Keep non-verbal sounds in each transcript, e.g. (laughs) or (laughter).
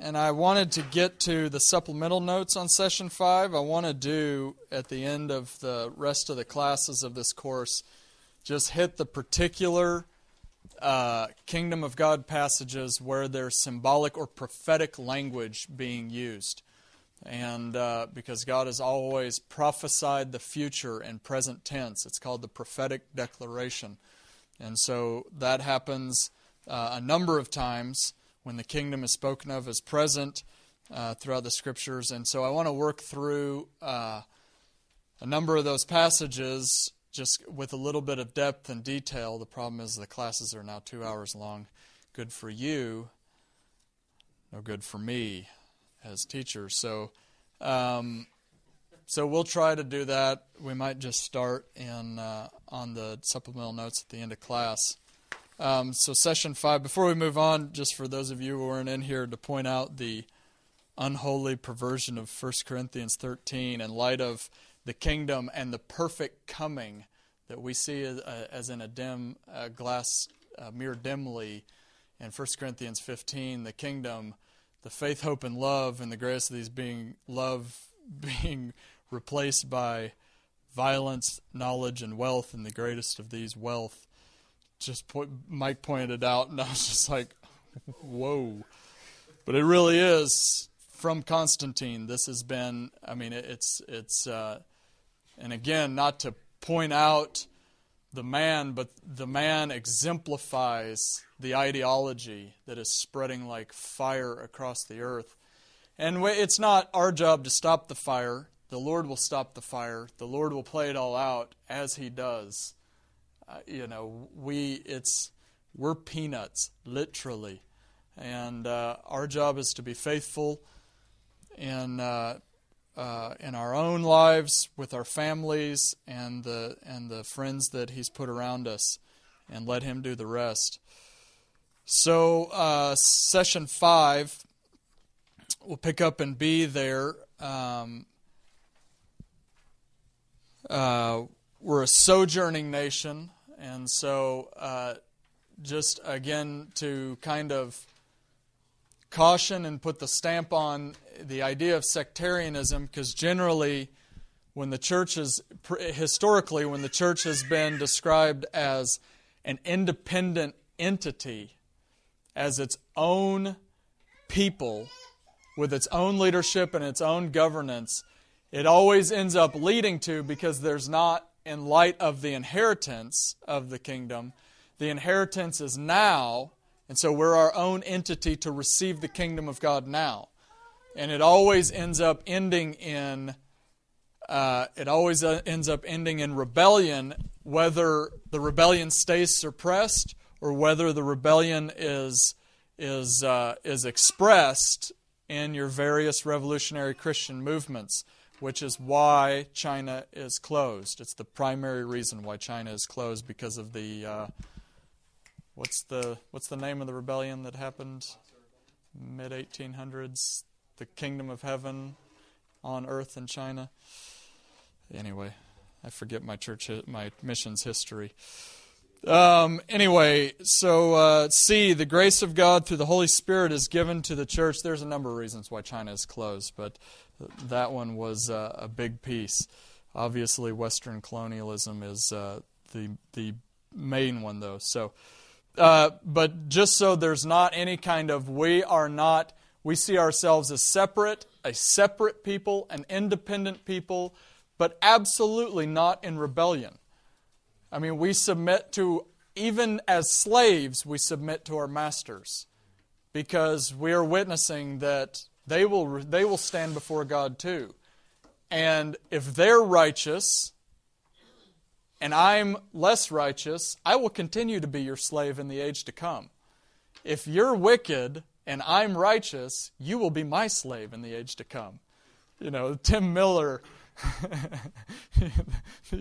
and I wanted to get to the supplemental notes on session five. I want to do at the end of the rest of the classes of this course just hit the particular uh, kingdom of God passages where there's symbolic or prophetic language being used. And uh, because God has always prophesied the future in present tense, it's called the prophetic declaration. And so that happens uh, a number of times when the kingdom is spoken of as present uh, throughout the scriptures. And so I want to work through uh, a number of those passages just with a little bit of depth and detail. The problem is the classes are now two hours long. Good for you, no good for me as teachers. So, um, so we'll try to do that. We might just start in uh, on the supplemental notes at the end of class. Um, so, session five. Before we move on, just for those of you who weren't in here, to point out the unholy perversion of 1 Corinthians 13 in light of the kingdom and the perfect coming that we see as, uh, as in a dim uh, glass uh, mirror dimly in 1 Corinthians 15. The kingdom, the faith, hope, and love, and the greatest of these being love (laughs) being replaced by violence, knowledge, and wealth, and the greatest of these wealth just point, Mike pointed out, and I was just like, whoa. But it really is from Constantine. This has been, I mean, it's, it's, uh, and again, not to point out the man, but the man exemplifies the ideology that is spreading like fire across the earth. And it's not our job to stop the fire. The Lord will stop the fire. The Lord will play it all out as He does. Uh, you know, we it's we're peanuts, literally, and uh, our job is to be faithful in uh, uh, in our own lives, with our families, and the and the friends that He's put around us, and let Him do the rest. So, uh, session five, we'll pick up and be there. Um, uh, we're a sojourning nation. And so, uh, just again to kind of caution and put the stamp on the idea of sectarianism, because generally, when the church is historically, when the church has been described as an independent entity, as its own people, with its own leadership and its own governance, it always ends up leading to because there's not in light of the inheritance of the kingdom. The inheritance is now, and so we're our own entity to receive the kingdom of God now. And it always ends up ending in uh, it always uh, ends up ending in rebellion, whether the rebellion stays suppressed or whether the rebellion is is uh, is expressed in your various revolutionary Christian movements which is why China is closed. It's the primary reason why China is closed because of the uh, what's the what's the name of the rebellion that happened mid 1800s? The kingdom of heaven on earth in China. Anyway, I forget my church my missions history. Um, anyway, so uh, the grace of God through the Holy Spirit is given to the church. There's a number of reasons why China is closed, but that one was uh, a big piece. Obviously, Western colonialism is uh, the the main one, though. So, uh, but just so there's not any kind of we are not we see ourselves as separate, a separate people, an independent people, but absolutely not in rebellion. I mean, we submit to even as slaves, we submit to our masters because we are witnessing that they will, they will stand before God too. And if they're righteous and I'm less righteous, I will continue to be your slave in the age to come. If you're wicked and I'm righteous, you will be my slave in the age to come. You know, Tim Miller, (laughs)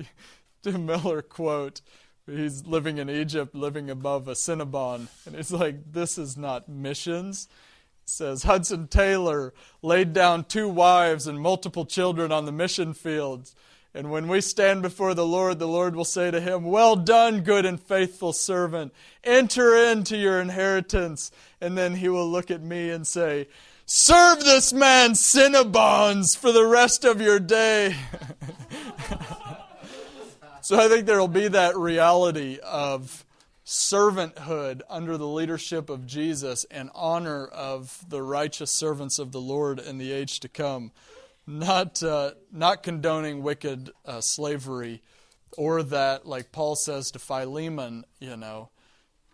Tim Miller quote, he's living in Egypt, living above a Cinnabon, and he's like, This is not missions says Hudson Taylor laid down two wives and multiple children on the mission fields. And when we stand before the Lord, the Lord will say to him, Well done, good and faithful servant. Enter into your inheritance. And then he will look at me and say, serve this man Cinnabons for the rest of your day. (laughs) so I think there will be that reality of servanthood under the leadership of Jesus and honor of the righteous servants of the Lord in the age to come. Not, uh, not condoning wicked uh, slavery or that, like Paul says to Philemon, you know,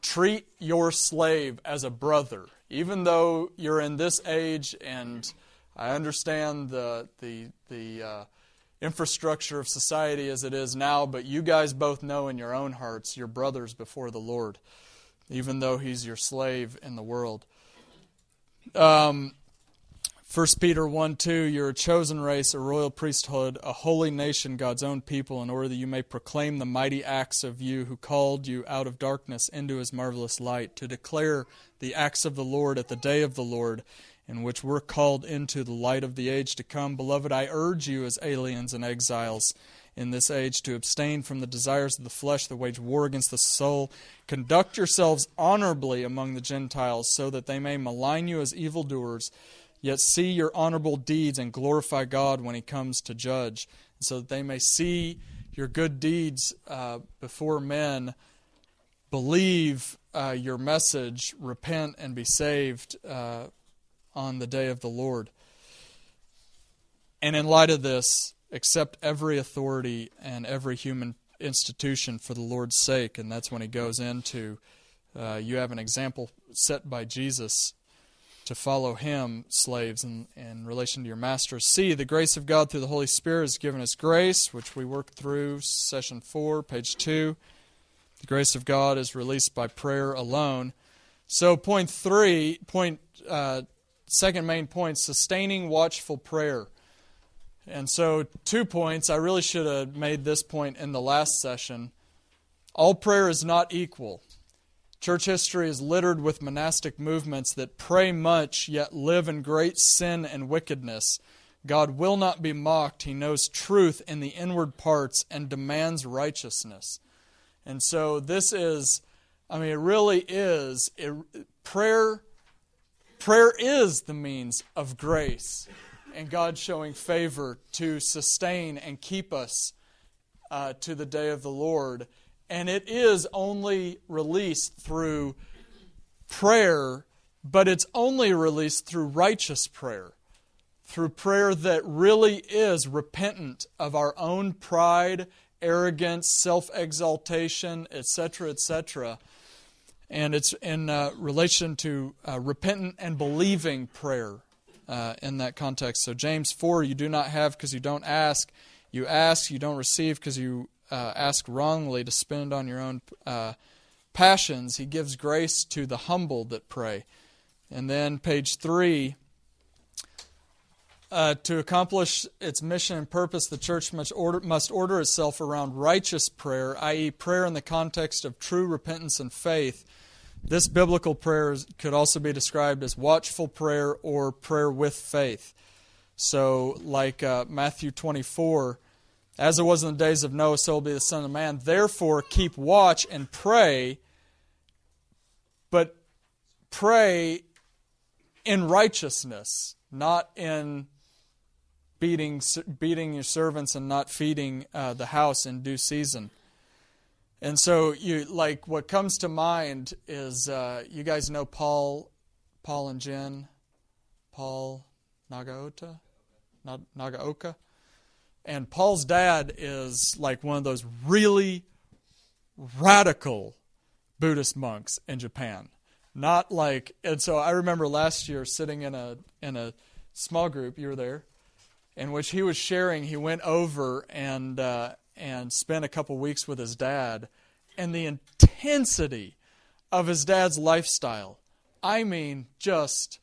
treat your slave as a brother, even though you're in this age and I understand the, the, the, uh, infrastructure of society as it is now, but you guys both know in your own hearts you're brothers before the Lord, even though He's your slave in the world. Um, 1 Peter 1 2, you're a chosen race, a royal priesthood, a holy nation, God's own people, in order that you may proclaim the mighty acts of you who called you out of darkness into his marvelous light, to declare the acts of the Lord at the day of the Lord in which we're called into the light of the age to come. Beloved, I urge you as aliens and exiles in this age to abstain from the desires of the flesh that wage war against the soul. Conduct yourselves honorably among the Gentiles, so that they may malign you as evildoers, yet see your honorable deeds and glorify God when He comes to judge, so that they may see your good deeds uh, before men, believe uh, your message, repent, and be saved. Uh, on the day of the Lord. And in light of this, accept every authority and every human institution for the Lord's sake. And that's when he goes into uh, you have an example set by Jesus to follow him, slaves, in, in relation to your master. See, the grace of God through the Holy Spirit has given us grace, which we work through, session 4, page 2. The grace of God is released by prayer alone. So, point three, point uh, second main point sustaining watchful prayer. And so, two points. I really should have made this point in the last session. All prayer is not equal. Church history is littered with monastic movements that pray much yet live in great sin and wickedness. God will not be mocked. He knows truth in the inward parts and demands righteousness. And so, this is, I mean, it really is. It, prayer Prayer is the means of grace and God showing favor to sustain and keep us uh, to the day of the Lord. And it is only released through prayer, but it's only released through righteous prayer, through prayer that really is repentant of our own pride, arrogance, self exaltation, etc., etc and it's in uh, relation to uh, repentant and believing prayer uh, in that context. So, James 4, you do not have because you don't ask. You ask, you don't receive because you uh, ask wrongly to spend on your own uh, passions. He gives grace to the humble that pray. And then, page 3, uh, to accomplish its mission and purpose, the church must order, must order itself around righteous prayer, i.e., prayer in the context of true repentance and faith, this biblical prayer could also be described as watchful prayer or prayer with faith. So, like uh, Matthew 24, as it was in the days of Noah, so will be the Son of Man. Therefore, keep watch and pray, but pray in righteousness, not in beating, beating your servants and not feeding uh, the house in due season. And so you like what comes to mind is uh, you guys know Paul, Paul and Jen, Paul Nagaota, Nagaoka, and Paul's dad is like one of those really radical Buddhist monks in Japan. Not like, and so I remember last year sitting in a in a small group. You were there, in which he was sharing. He went over and uh, and spent a couple weeks with his dad, and the intensity of his dad's lifestyle. I mean, just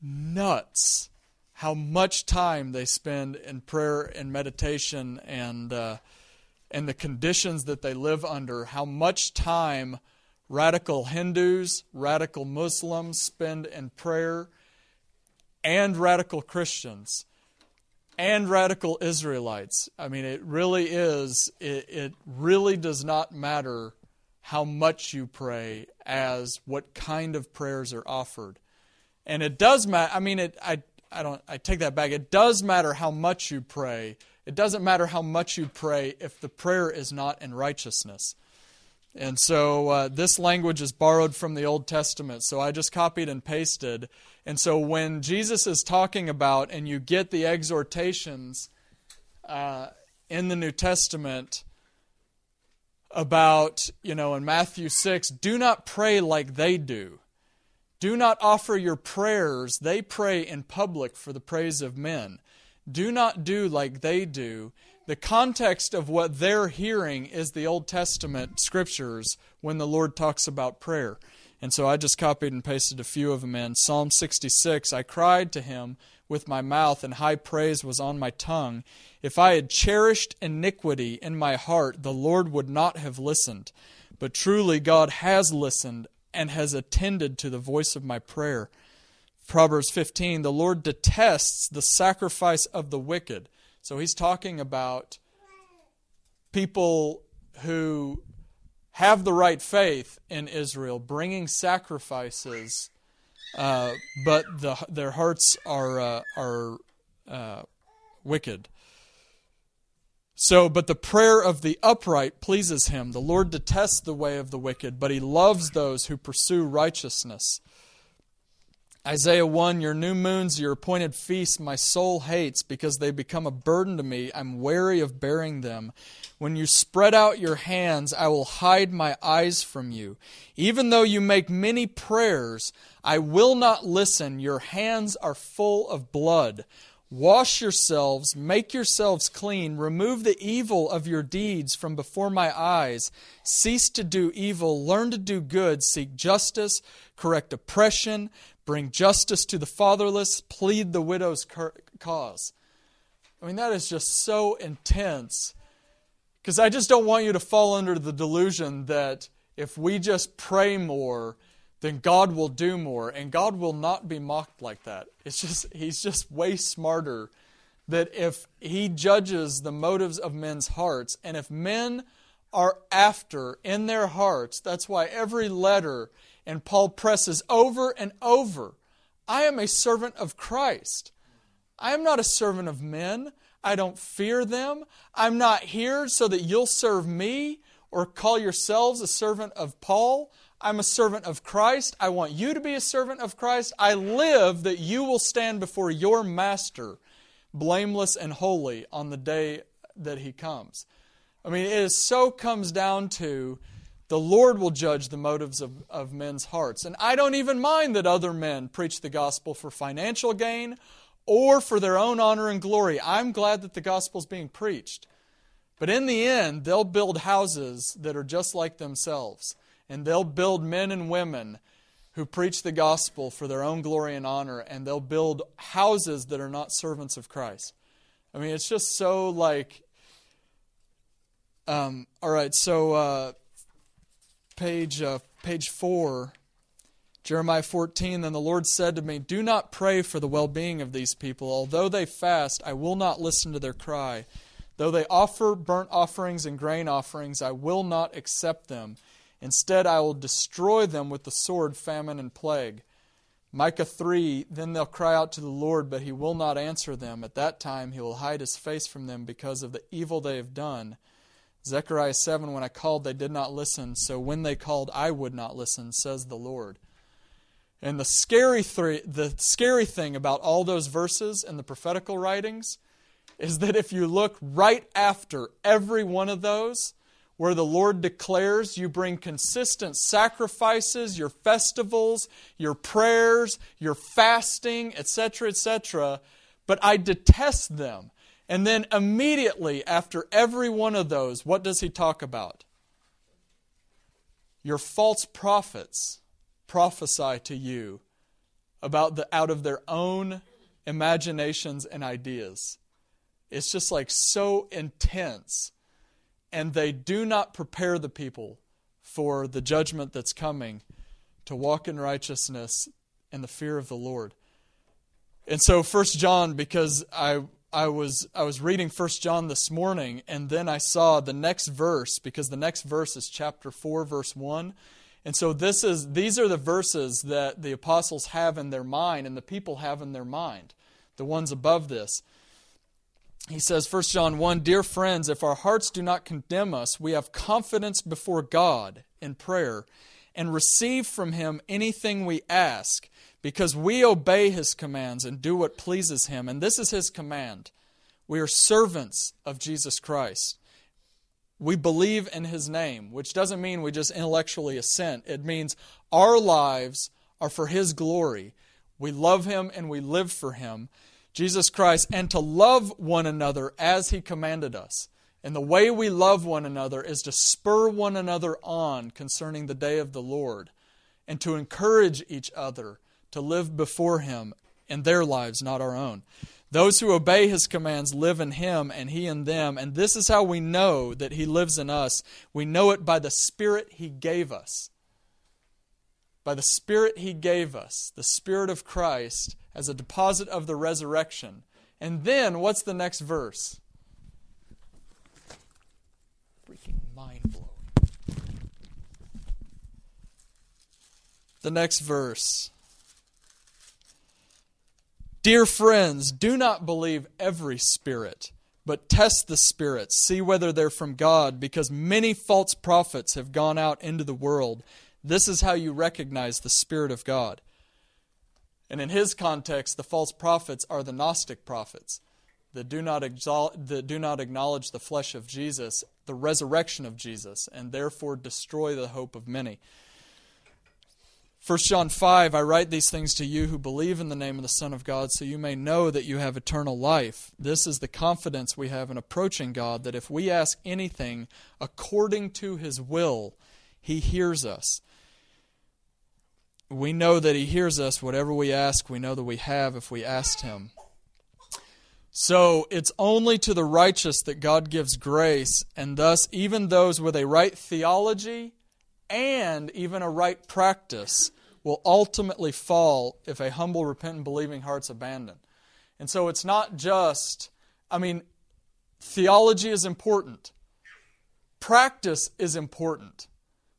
nuts how much time they spend in prayer and meditation and uh, and the conditions that they live under, how much time radical Hindus, radical Muslims spend in prayer, and radical Christians and radical Israelites. I mean, it really is, it, it really does not matter how much you pray as what kind of prayers are offered. And it does matter. I mean, it, I, I don't. I take that back. It does matter how much you pray. It doesn't matter how much you pray if the prayer is not in righteousness. And so uh, this language is borrowed from the Old Testament. So I just copied and pasted. And so when Jesus is talking about, and you get the exhortations uh, in the New Testament about, you know, in Matthew 6, do not pray like they do. Do not offer your prayers. They pray in public for the praise of men. Do not do like they do the context of what they're hearing is the Old Testament scriptures when the Lord talks about prayer. And so I just copied and pasted a few of them in. Psalm 66 I cried to him with my mouth, and high praise was on my tongue. If I had cherished iniquity in my heart, the Lord would not have listened. But truly, God has listened and has attended to the voice of my prayer. Proverbs 15 The Lord detests the sacrifice of the wicked so he's talking about people who have the right faith in Israel, bringing sacrifices, uh, but the, their hearts are uh, are uh, wicked. So, but the prayer of the upright pleases him. The Lord detests the way of the wicked, but he loves those who pursue righteousness. Isaiah 1 Your new moons, your appointed feasts, my soul hates because they become a burden to me. I'm weary of bearing them. When you spread out your hands, I will hide my eyes from you. Even though you make many prayers, I will not listen. Your hands are full of blood. Wash yourselves, make yourselves clean, remove the evil of your deeds from before my eyes. Cease to do evil, learn to do good, seek justice, correct oppression, bring justice to the fatherless, plead the widow's cause. I mean, that is just so intense. Because I just don't want you to fall under the delusion that if we just pray more, then God will do more. And God will not be mocked like that. It's just, He's just way smarter. That if He judges the motives of men's hearts, and if men are after in their hearts, that's why every letter and Paul presses over and over I am a servant of Christ. I am not a servant of men. I don't fear them. I'm not here so that you'll serve me or call yourselves a servant of Paul. I'm a servant of Christ. I want you to be a servant of Christ. I live that you will stand before your master blameless and holy on the day that he comes. I mean, it so comes down to the Lord will judge the motives of, of men's hearts. And I don't even mind that other men preach the gospel for financial gain or for their own honor and glory. I'm glad that the gospel is being preached. But in the end, they'll build houses that are just like themselves. And they'll build men and women who preach the gospel for their own glory and honor. And they'll build houses that are not servants of Christ. I mean, it's just so like. Um, all right, so. Uh, page uh, page 4 Jeremiah 14 Then the Lord said to me, Do not pray for the well being of these people. Although they fast, I will not listen to their cry. Though they offer burnt offerings and grain offerings, I will not accept them. Instead, I will destroy them with the sword, famine, and plague. Micah 3 Then they'll cry out to the Lord, but he will not answer them. At that time, he will hide his face from them because of the evil they have done. Zechariah 7 When I called, they did not listen. So when they called, I would not listen, says the Lord. And the scary, th- the scary thing about all those verses in the prophetical writings is that if you look right after every one of those, where the Lord declares you bring consistent sacrifices, your festivals, your prayers, your fasting, etc., etc., but I detest them. And then immediately after every one of those, what does he talk about? Your false prophets prophesy to you about the out of their own imaginations and ideas. It's just like so intense. And they do not prepare the people for the judgment that's coming to walk in righteousness and the fear of the Lord. And so First John, because I I was I was reading First John this morning, and then I saw the next verse because the next verse is chapter four, verse one, And so this is these are the verses that the apostles have in their mind and the people have in their mind. The ones above this. He says 1 John 1, "Dear friends, if our hearts do not condemn us, we have confidence before God in prayer and receive from him anything we ask, because we obey his commands and do what pleases him." And this is his command. We are servants of Jesus Christ we believe in his name, which doesn't mean we just intellectually assent. It means our lives are for his glory. We love him and we live for him, Jesus Christ, and to love one another as he commanded us. And the way we love one another is to spur one another on concerning the day of the Lord and to encourage each other to live before him in their lives, not our own. Those who obey his commands live in him and he in them. And this is how we know that he lives in us. We know it by the Spirit he gave us. By the Spirit he gave us, the Spirit of Christ, as a deposit of the resurrection. And then, what's the next verse? Freaking mind blowing. The next verse. Dear friends, do not believe every spirit, but test the spirits, see whether they're from God, because many false prophets have gone out into the world. This is how you recognize the Spirit of God. And in his context, the false prophets are the Gnostic prophets that do not, exalt, that do not acknowledge the flesh of Jesus, the resurrection of Jesus, and therefore destroy the hope of many. 1 John 5 I write these things to you who believe in the name of the Son of God, so you may know that you have eternal life. This is the confidence we have in approaching God, that if we ask anything according to his will, he hears us. We know that he hears us. Whatever we ask, we know that we have if we asked him. So it's only to the righteous that God gives grace, and thus, even those with a right theology and even a right practice will ultimately fall if a humble, repentant, believing heart's abandoned. And so it's not just, I mean, theology is important, practice is important,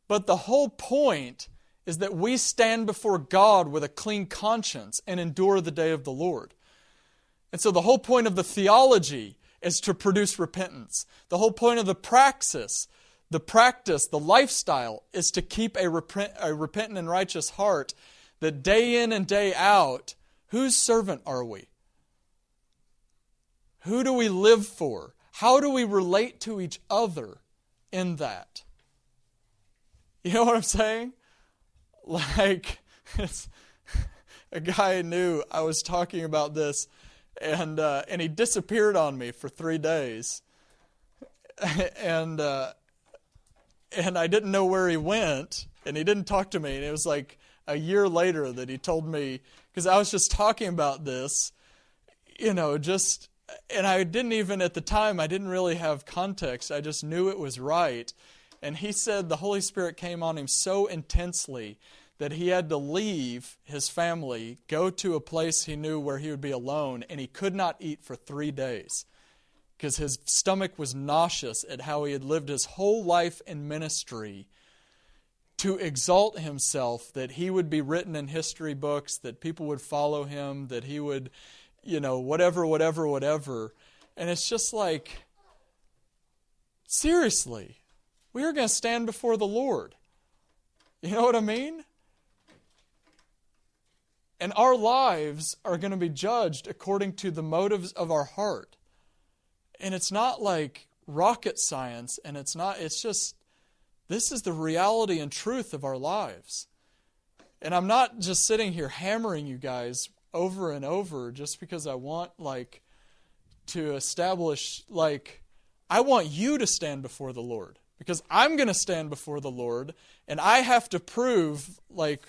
but the whole point is that we stand before God with a clean conscience and endure the day of the Lord. And so the whole point of the theology is to produce repentance. The whole point of the praxis the practice, the lifestyle is to keep a, repent, a repentant and righteous heart that day in and day out, whose servant are we? Who do we live for? How do we relate to each other in that? You know what I'm saying? Like, (laughs) a guy knew, I was talking about this, and, uh, and he disappeared on me for three days. (laughs) and, uh, and I didn't know where he went, and he didn't talk to me. And it was like a year later that he told me, because I was just talking about this, you know, just, and I didn't even at the time, I didn't really have context. I just knew it was right. And he said the Holy Spirit came on him so intensely that he had to leave his family, go to a place he knew where he would be alone, and he could not eat for three days because his stomach was nauseous at how he had lived his whole life in ministry to exalt himself that he would be written in history books, that people would follow him, that he would, you know, whatever, whatever, whatever. And it's just like, seriously, we are going to stand before the Lord. You know what I mean? And our lives are going to be judged according to the motives of our heart and it's not like rocket science and it's not it's just this is the reality and truth of our lives. And i'm not just sitting here hammering you guys over and over just because i want like to establish like i want you to stand before the lord because i'm going to stand before the lord and i have to prove like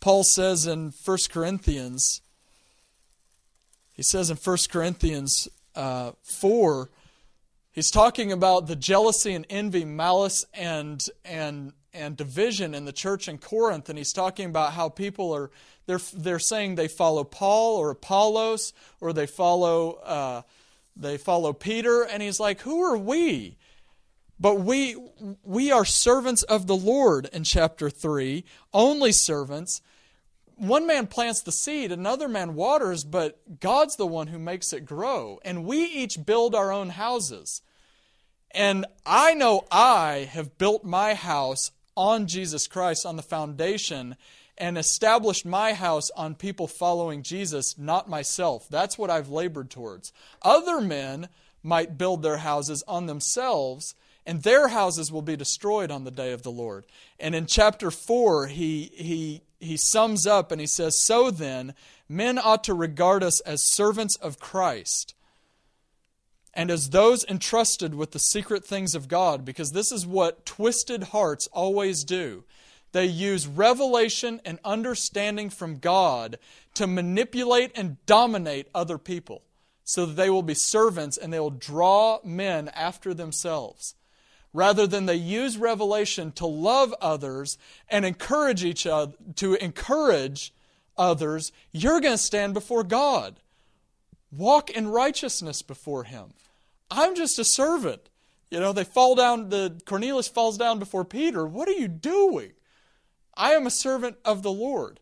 paul says in 1 corinthians he says in 1 corinthians uh, 4, he's talking about the jealousy and envy, malice and, and, and division in the church in Corinth. And he's talking about how people are, they're, they're saying they follow Paul or Apollos or they follow, uh, they follow Peter. And he's like, who are we? But we we are servants of the Lord in chapter 3, only servants. One man plants the seed, another man waters, but God's the one who makes it grow. And we each build our own houses. And I know I have built my house on Jesus Christ, on the foundation, and established my house on people following Jesus, not myself. That's what I've labored towards. Other men might build their houses on themselves, and their houses will be destroyed on the day of the Lord. And in chapter 4, he, he, he sums up and he says, So then, men ought to regard us as servants of Christ and as those entrusted with the secret things of God, because this is what twisted hearts always do. They use revelation and understanding from God to manipulate and dominate other people so that they will be servants and they will draw men after themselves. Rather than they use revelation to love others and encourage each other, to encourage others, you're going to stand before God. Walk in righteousness before Him. I'm just a servant. You know, they fall down, the Cornelius falls down before Peter. What are you doing? I am a servant of the Lord.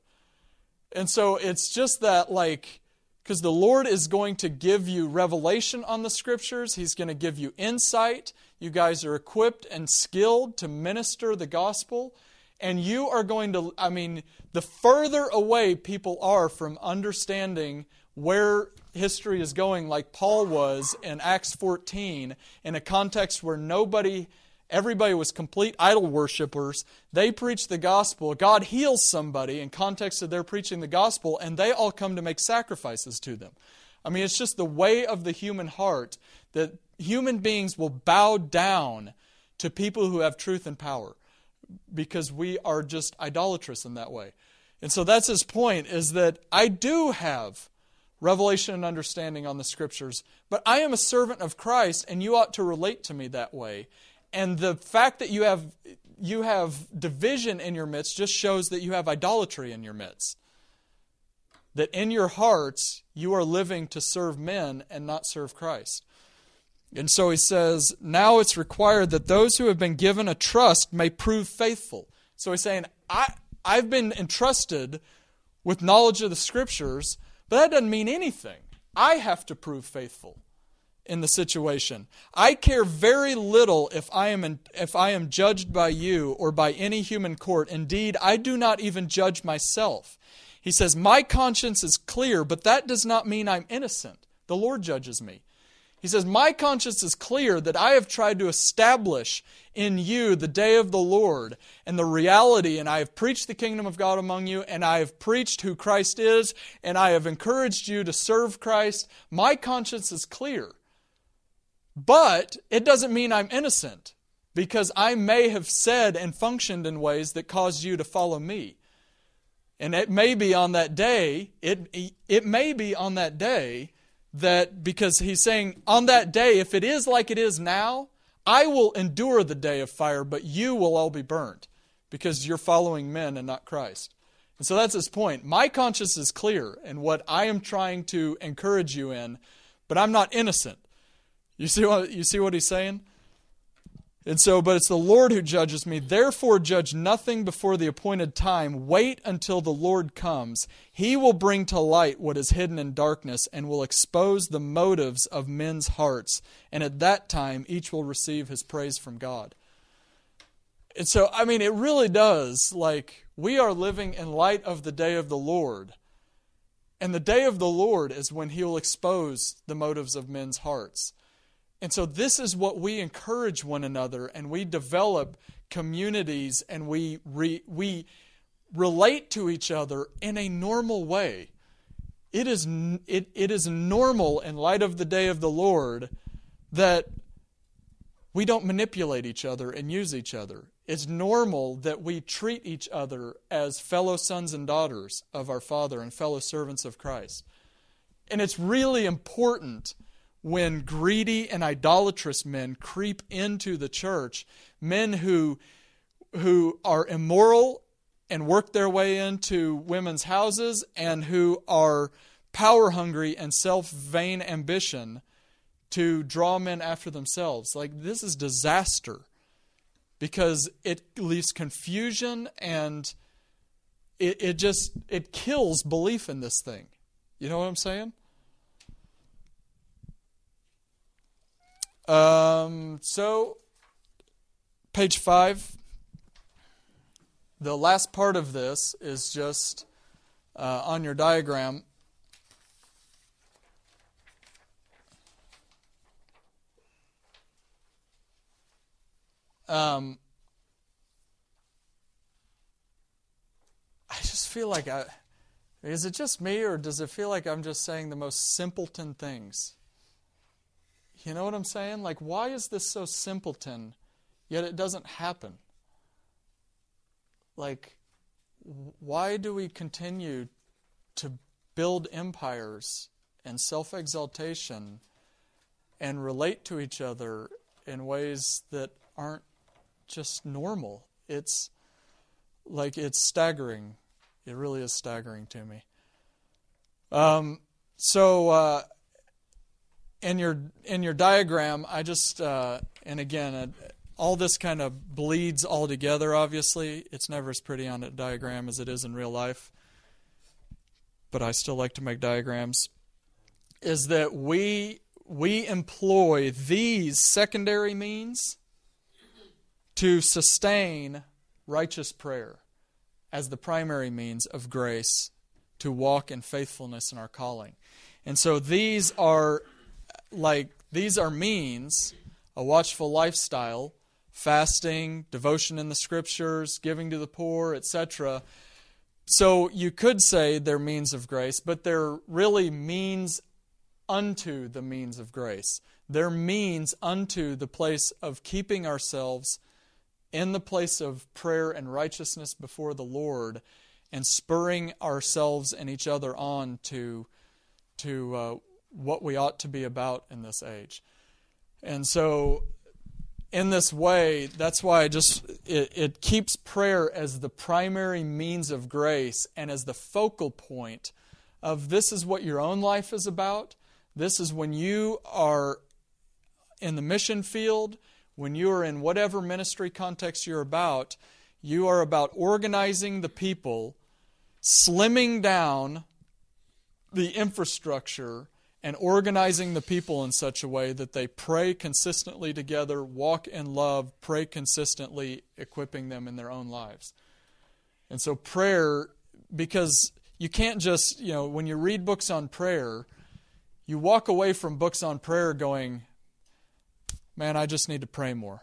And so it's just that, like, because the Lord is going to give you revelation on the scriptures, He's going to give you insight. You guys are equipped and skilled to minister the gospel. And you are going to, I mean, the further away people are from understanding where history is going, like Paul was in Acts 14, in a context where nobody Everybody was complete idol worshippers. They preach the gospel. God heals somebody in context of their preaching the gospel, and they all come to make sacrifices to them. I mean, it's just the way of the human heart that human beings will bow down to people who have truth and power because we are just idolatrous in that way. And so that's his point is that I do have revelation and understanding on the scriptures, but I am a servant of Christ and you ought to relate to me that way. And the fact that you have, you have division in your midst just shows that you have idolatry in your midst. That in your hearts, you are living to serve men and not serve Christ. And so he says, now it's required that those who have been given a trust may prove faithful. So he's saying, I, I've been entrusted with knowledge of the scriptures, but that doesn't mean anything. I have to prove faithful in the situation. I care very little if I am in, if I am judged by you or by any human court. Indeed, I do not even judge myself. He says, "My conscience is clear, but that does not mean I'm innocent. The Lord judges me." He says, My conscience is clear that I have tried to establish in you the day of the Lord and the reality, and I have preached the kingdom of God among you, and I have preached who Christ is, and I have encouraged you to serve Christ. My conscience is clear. But it doesn't mean I'm innocent because I may have said and functioned in ways that caused you to follow me. And it may be on that day, it, it may be on that day that, because he's saying, on that day, if it is like it is now, I will endure the day of fire, but you will all be burnt because you're following men and not Christ. And so that's his point. My conscience is clear in what I am trying to encourage you in, but I'm not innocent. You see what you see what he's saying? And so, but it's the Lord who judges me. Therefore, judge nothing before the appointed time. Wait until the Lord comes. He will bring to light what is hidden in darkness and will expose the motives of men's hearts. And at that time, each will receive his praise from God. And so, I mean, it really does. Like, we are living in light of the day of the Lord. And the day of the Lord is when he will expose the motives of men's hearts. And so, this is what we encourage one another, and we develop communities, and we, re, we relate to each other in a normal way. It is, it, it is normal in light of the day of the Lord that we don't manipulate each other and use each other. It's normal that we treat each other as fellow sons and daughters of our Father and fellow servants of Christ. And it's really important when greedy and idolatrous men creep into the church, men who, who are immoral and work their way into women's houses and who are power hungry and self vain ambition to draw men after themselves. Like, this is disaster because it leaves confusion and it, it just it kills belief in this thing. You know what I'm saying? Um, so, page five. The last part of this is just uh, on your diagram. Um, I just feel like I. Is it just me, or does it feel like I'm just saying the most simpleton things? You know what I'm saying? Like, why is this so simpleton, yet it doesn't happen? Like, why do we continue to build empires and self exaltation and relate to each other in ways that aren't just normal? It's like it's staggering. It really is staggering to me. Um, so, uh, in your in your diagram, I just uh, and again, uh, all this kind of bleeds all together. Obviously, it's never as pretty on a diagram as it is in real life, but I still like to make diagrams. Is that we we employ these secondary means to sustain righteous prayer as the primary means of grace to walk in faithfulness in our calling. And so these are like these are means a watchful lifestyle, fasting, devotion in the scriptures, giving to the poor, etc. So you could say they're means of grace, but they're really means unto the means of grace. They're means unto the place of keeping ourselves in the place of prayer and righteousness before the Lord and spurring ourselves and each other on to, to uh, what we ought to be about in this age. And so, in this way, that's why I just it, it keeps prayer as the primary means of grace and as the focal point of this is what your own life is about. This is when you are in the mission field, when you are in whatever ministry context you're about, you are about organizing the people, slimming down the infrastructure and organizing the people in such a way that they pray consistently together, walk in love, pray consistently, equipping them in their own lives. And so, prayer, because you can't just, you know, when you read books on prayer, you walk away from books on prayer going, man, I just need to pray more.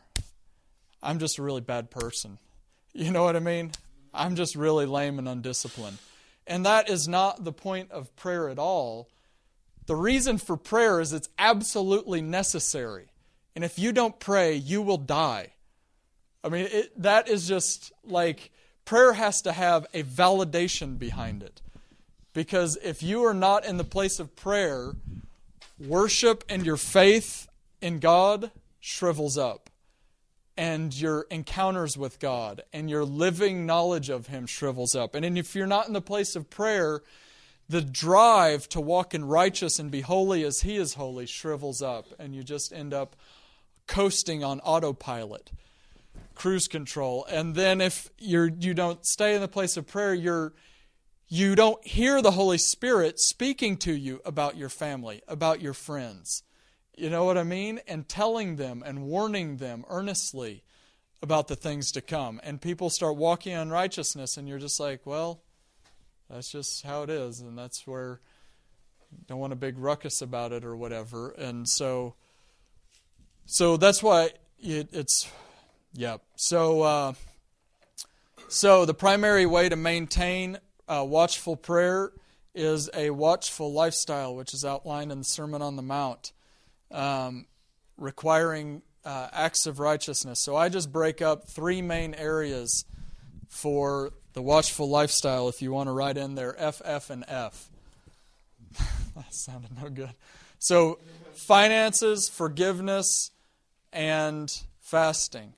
I'm just a really bad person. (laughs) You know what I mean? I'm just really lame and undisciplined. And that is not the point of prayer at all. The reason for prayer is it's absolutely necessary. And if you don't pray, you will die. I mean, it, that is just like prayer has to have a validation behind it. Because if you are not in the place of prayer, worship and your faith in God shrivels up. And your encounters with God and your living knowledge of Him shrivels up. And if you're not in the place of prayer, the drive to walk in righteous and be holy as He is holy shrivels up, and you just end up coasting on autopilot, cruise control. And then if you're you don't stay in the place of prayer, you're you don't hear the Holy Spirit speaking to you about your family, about your friends. You know what I mean? And telling them and warning them earnestly about the things to come. And people start walking in righteousness, and you're just like, well, that's just how it is, and that's where don't want a big ruckus about it or whatever. And so, so that's why it, it's, yeah. So, uh, so the primary way to maintain uh, watchful prayer is a watchful lifestyle, which is outlined in the Sermon on the Mount, um, requiring uh, acts of righteousness. So I just break up three main areas for the watchful lifestyle, if you want to write in there F, F, and F. (laughs) that sounded no good. So, finances, forgiveness, and fasting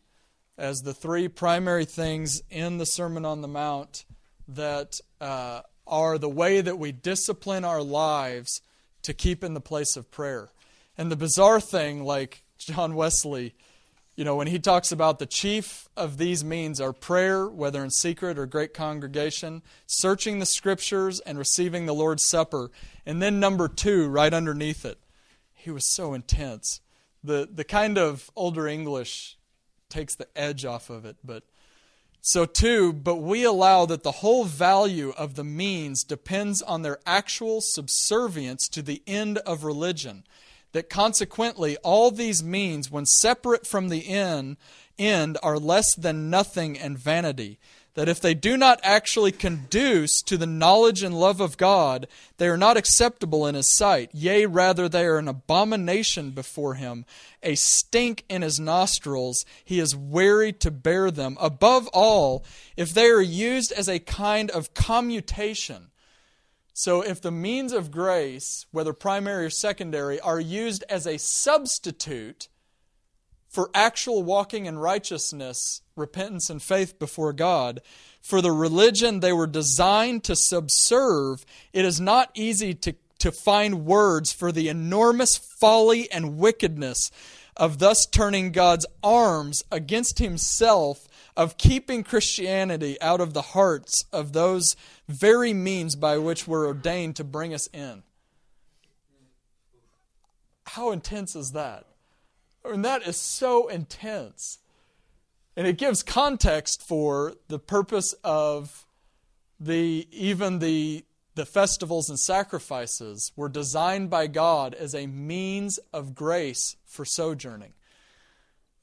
as the three primary things in the Sermon on the Mount that uh, are the way that we discipline our lives to keep in the place of prayer. And the bizarre thing, like John Wesley, you know, when he talks about the chief of these means are prayer, whether in secret or great congregation, searching the scriptures and receiving the Lord's Supper. And then number two, right underneath it, he was so intense. The, the kind of older English takes the edge off of it, but so too, but we allow that the whole value of the means depends on their actual subservience to the end of religion that consequently all these means, when separate from the end, end are less than nothing and vanity. That if they do not actually conduce to the knowledge and love of God, they are not acceptable in His sight. Yea, rather, they are an abomination before Him, a stink in His nostrils. He is weary to bear them. Above all, if they are used as a kind of commutation, so, if the means of grace, whether primary or secondary, are used as a substitute for actual walking in righteousness, repentance, and faith before God, for the religion they were designed to subserve, it is not easy to, to find words for the enormous folly and wickedness of thus turning God's arms against Himself of keeping Christianity out of the hearts of those very means by which we're ordained to bring us in. How intense is that? I mean, that is so intense. And it gives context for the purpose of the even the the festivals and sacrifices were designed by God as a means of grace for sojourning.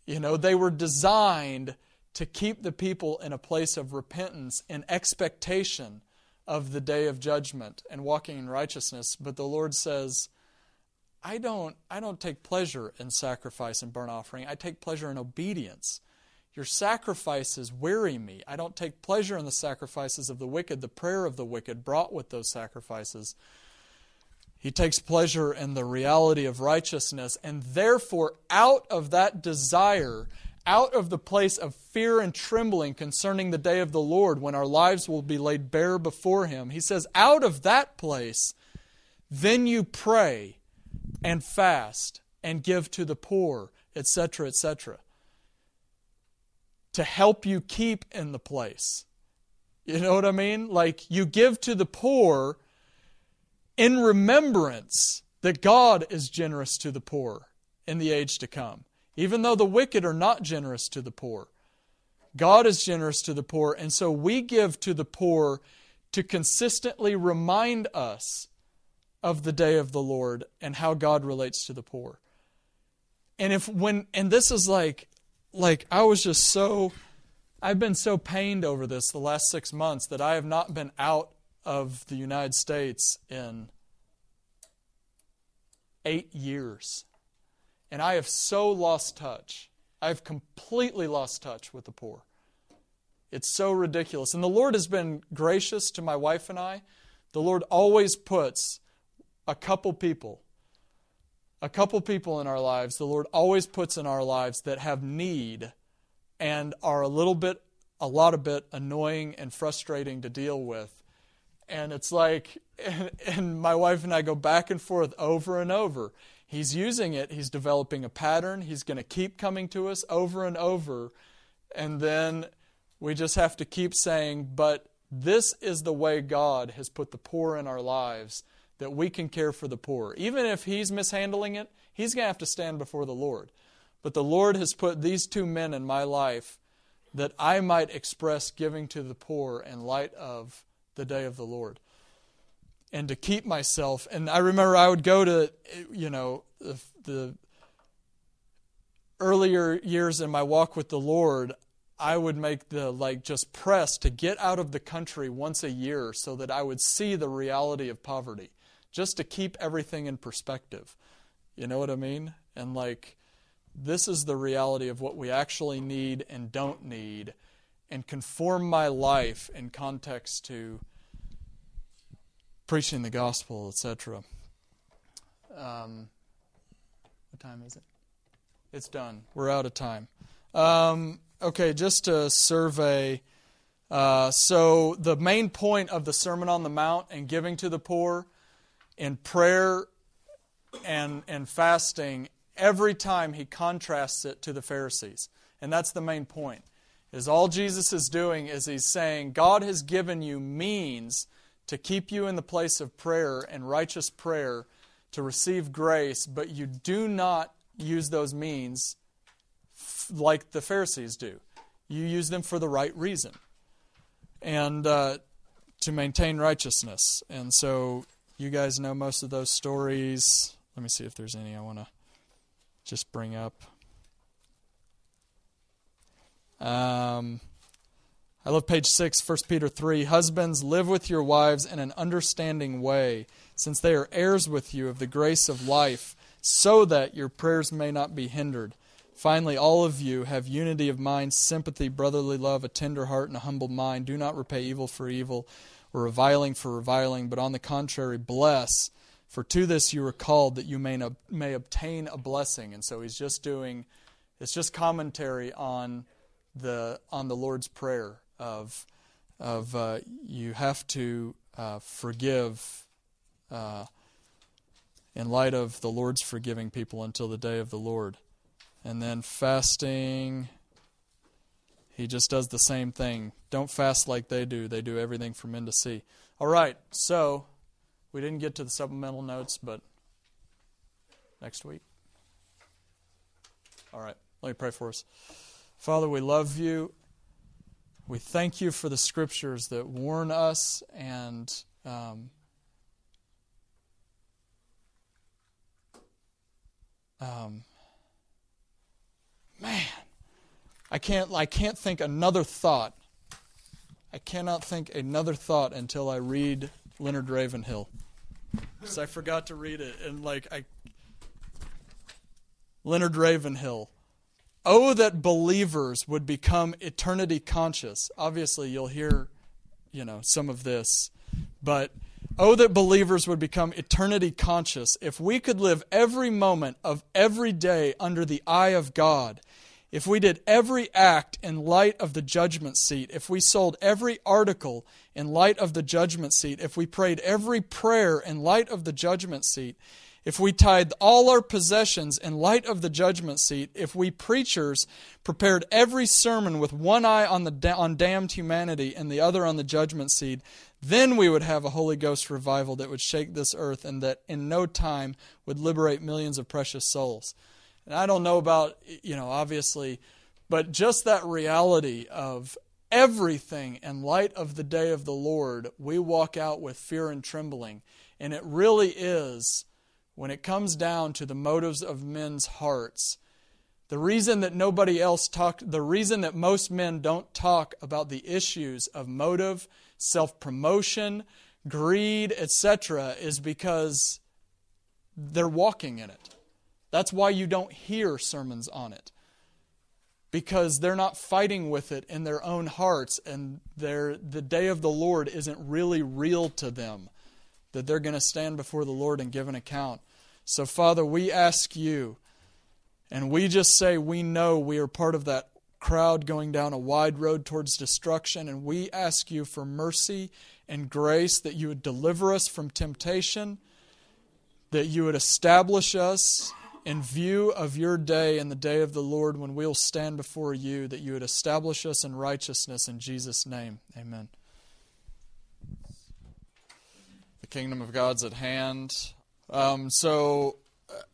You know, they were designed to keep the people in a place of repentance and expectation of the day of judgment and walking in righteousness. But the Lord says, I don't, I don't take pleasure in sacrifice and burnt offering. I take pleasure in obedience. Your sacrifices weary me. I don't take pleasure in the sacrifices of the wicked, the prayer of the wicked brought with those sacrifices. He takes pleasure in the reality of righteousness, and therefore, out of that desire, out of the place of fear and trembling concerning the day of the Lord when our lives will be laid bare before Him. He says, out of that place, then you pray and fast and give to the poor, etc., etc., to help you keep in the place. You know what I mean? Like you give to the poor in remembrance that God is generous to the poor in the age to come even though the wicked are not generous to the poor. God is generous to the poor, and so we give to the poor to consistently remind us of the day of the Lord and how God relates to the poor. And if when and this is like like I was just so I've been so pained over this the last 6 months that I have not been out of the United States in 8 years. And I have so lost touch. I've completely lost touch with the poor. It's so ridiculous. And the Lord has been gracious to my wife and I. The Lord always puts a couple people, a couple people in our lives, the Lord always puts in our lives that have need and are a little bit, a lot of bit annoying and frustrating to deal with. And it's like, (laughs) and, and my wife and I go back and forth over and over. He's using it, he's developing a pattern, he's going to keep coming to us over and over. And then we just have to keep saying, but this is the way God has put the poor in our lives that we can care for the poor. Even if he's mishandling it, he's going to have to stand before the Lord. But the Lord has put these two men in my life that I might express giving to the poor in light of the day of the Lord and to keep myself. And I remember I would go to, you know, the, the earlier years in my walk with the Lord, I would make the like just press to get out of the country once a year so that I would see the reality of poverty, just to keep everything in perspective. You know what I mean? And like, this is the reality of what we actually need and don't need, and conform my life in context to preaching the gospel, etc. Um, what time is it? It's done. We're out of time. Um, okay, just a survey. Uh, so, the main point of the Sermon on the Mount and giving to the poor in prayer and, and fasting every time he contrasts it to the Pharisees. And that's the main point. Is all Jesus is doing is he's saying, God has given you means to keep you in the place of prayer and righteous prayer to receive grace, but you do not use those means like the Pharisees do. You use them for the right reason and uh, to maintain righteousness. And so you guys know most of those stories. Let me see if there's any I want to just bring up. Um, I love page 6, 1 Peter 3. Husbands, live with your wives in an understanding way, since they are heirs with you of the grace of life, so that your prayers may not be hindered. Finally, all of you have unity of mind, sympathy, brotherly love, a tender heart, and a humble mind. Do not repay evil for evil or reviling for reviling, but on the contrary, bless. For to this you are called that you may, may obtain a blessing. And so he's just doing, it's just commentary on the, on the Lord's Prayer of, of uh, you have to uh, forgive uh, in light of the Lord's forgiving people until the day of the Lord. And then fasting, he just does the same thing. Don't fast like they do, they do everything from men to see. All right, so we didn't get to the supplemental notes, but next week. All right, let me pray for us. Father, we love you. We thank you for the scriptures that warn us and um, um, man, I can't I can't think another thought. I cannot think another thought until I read Leonard Ravenhill. Because I forgot to read it and like I Leonard Ravenhill Oh, that believers would become eternity conscious. Obviously, you'll hear, you know, some of this, but oh, that believers would become eternity conscious if we could live every moment of every day under the eye of God. If we did every act in light of the judgment seat, if we sold every article in light of the judgment seat, if we prayed every prayer in light of the judgment seat, if we tithed all our possessions in light of the judgment seat, if we preachers prepared every sermon with one eye on, the, on damned humanity and the other on the judgment seat, then we would have a Holy Ghost revival that would shake this earth and that in no time would liberate millions of precious souls. And I don't know about, you know, obviously, but just that reality of everything in light of the day of the Lord, we walk out with fear and trembling. And it really is when it comes down to the motives of men's hearts, the reason that nobody else talk, the reason that most men don't talk about the issues of motive, self-promotion, greed, etc., is because they're walking in it. That's why you don't hear sermons on it. Because they're not fighting with it in their own hearts, and the day of the Lord isn't really real to them that they're going to stand before the Lord and give an account. So, Father, we ask you, and we just say we know we are part of that crowd going down a wide road towards destruction, and we ask you for mercy and grace that you would deliver us from temptation, that you would establish us in view of your day and the day of the Lord when we'll stand before you, that you would establish us in righteousness in Jesus' name. Amen kingdom of God's at hand. Um, so,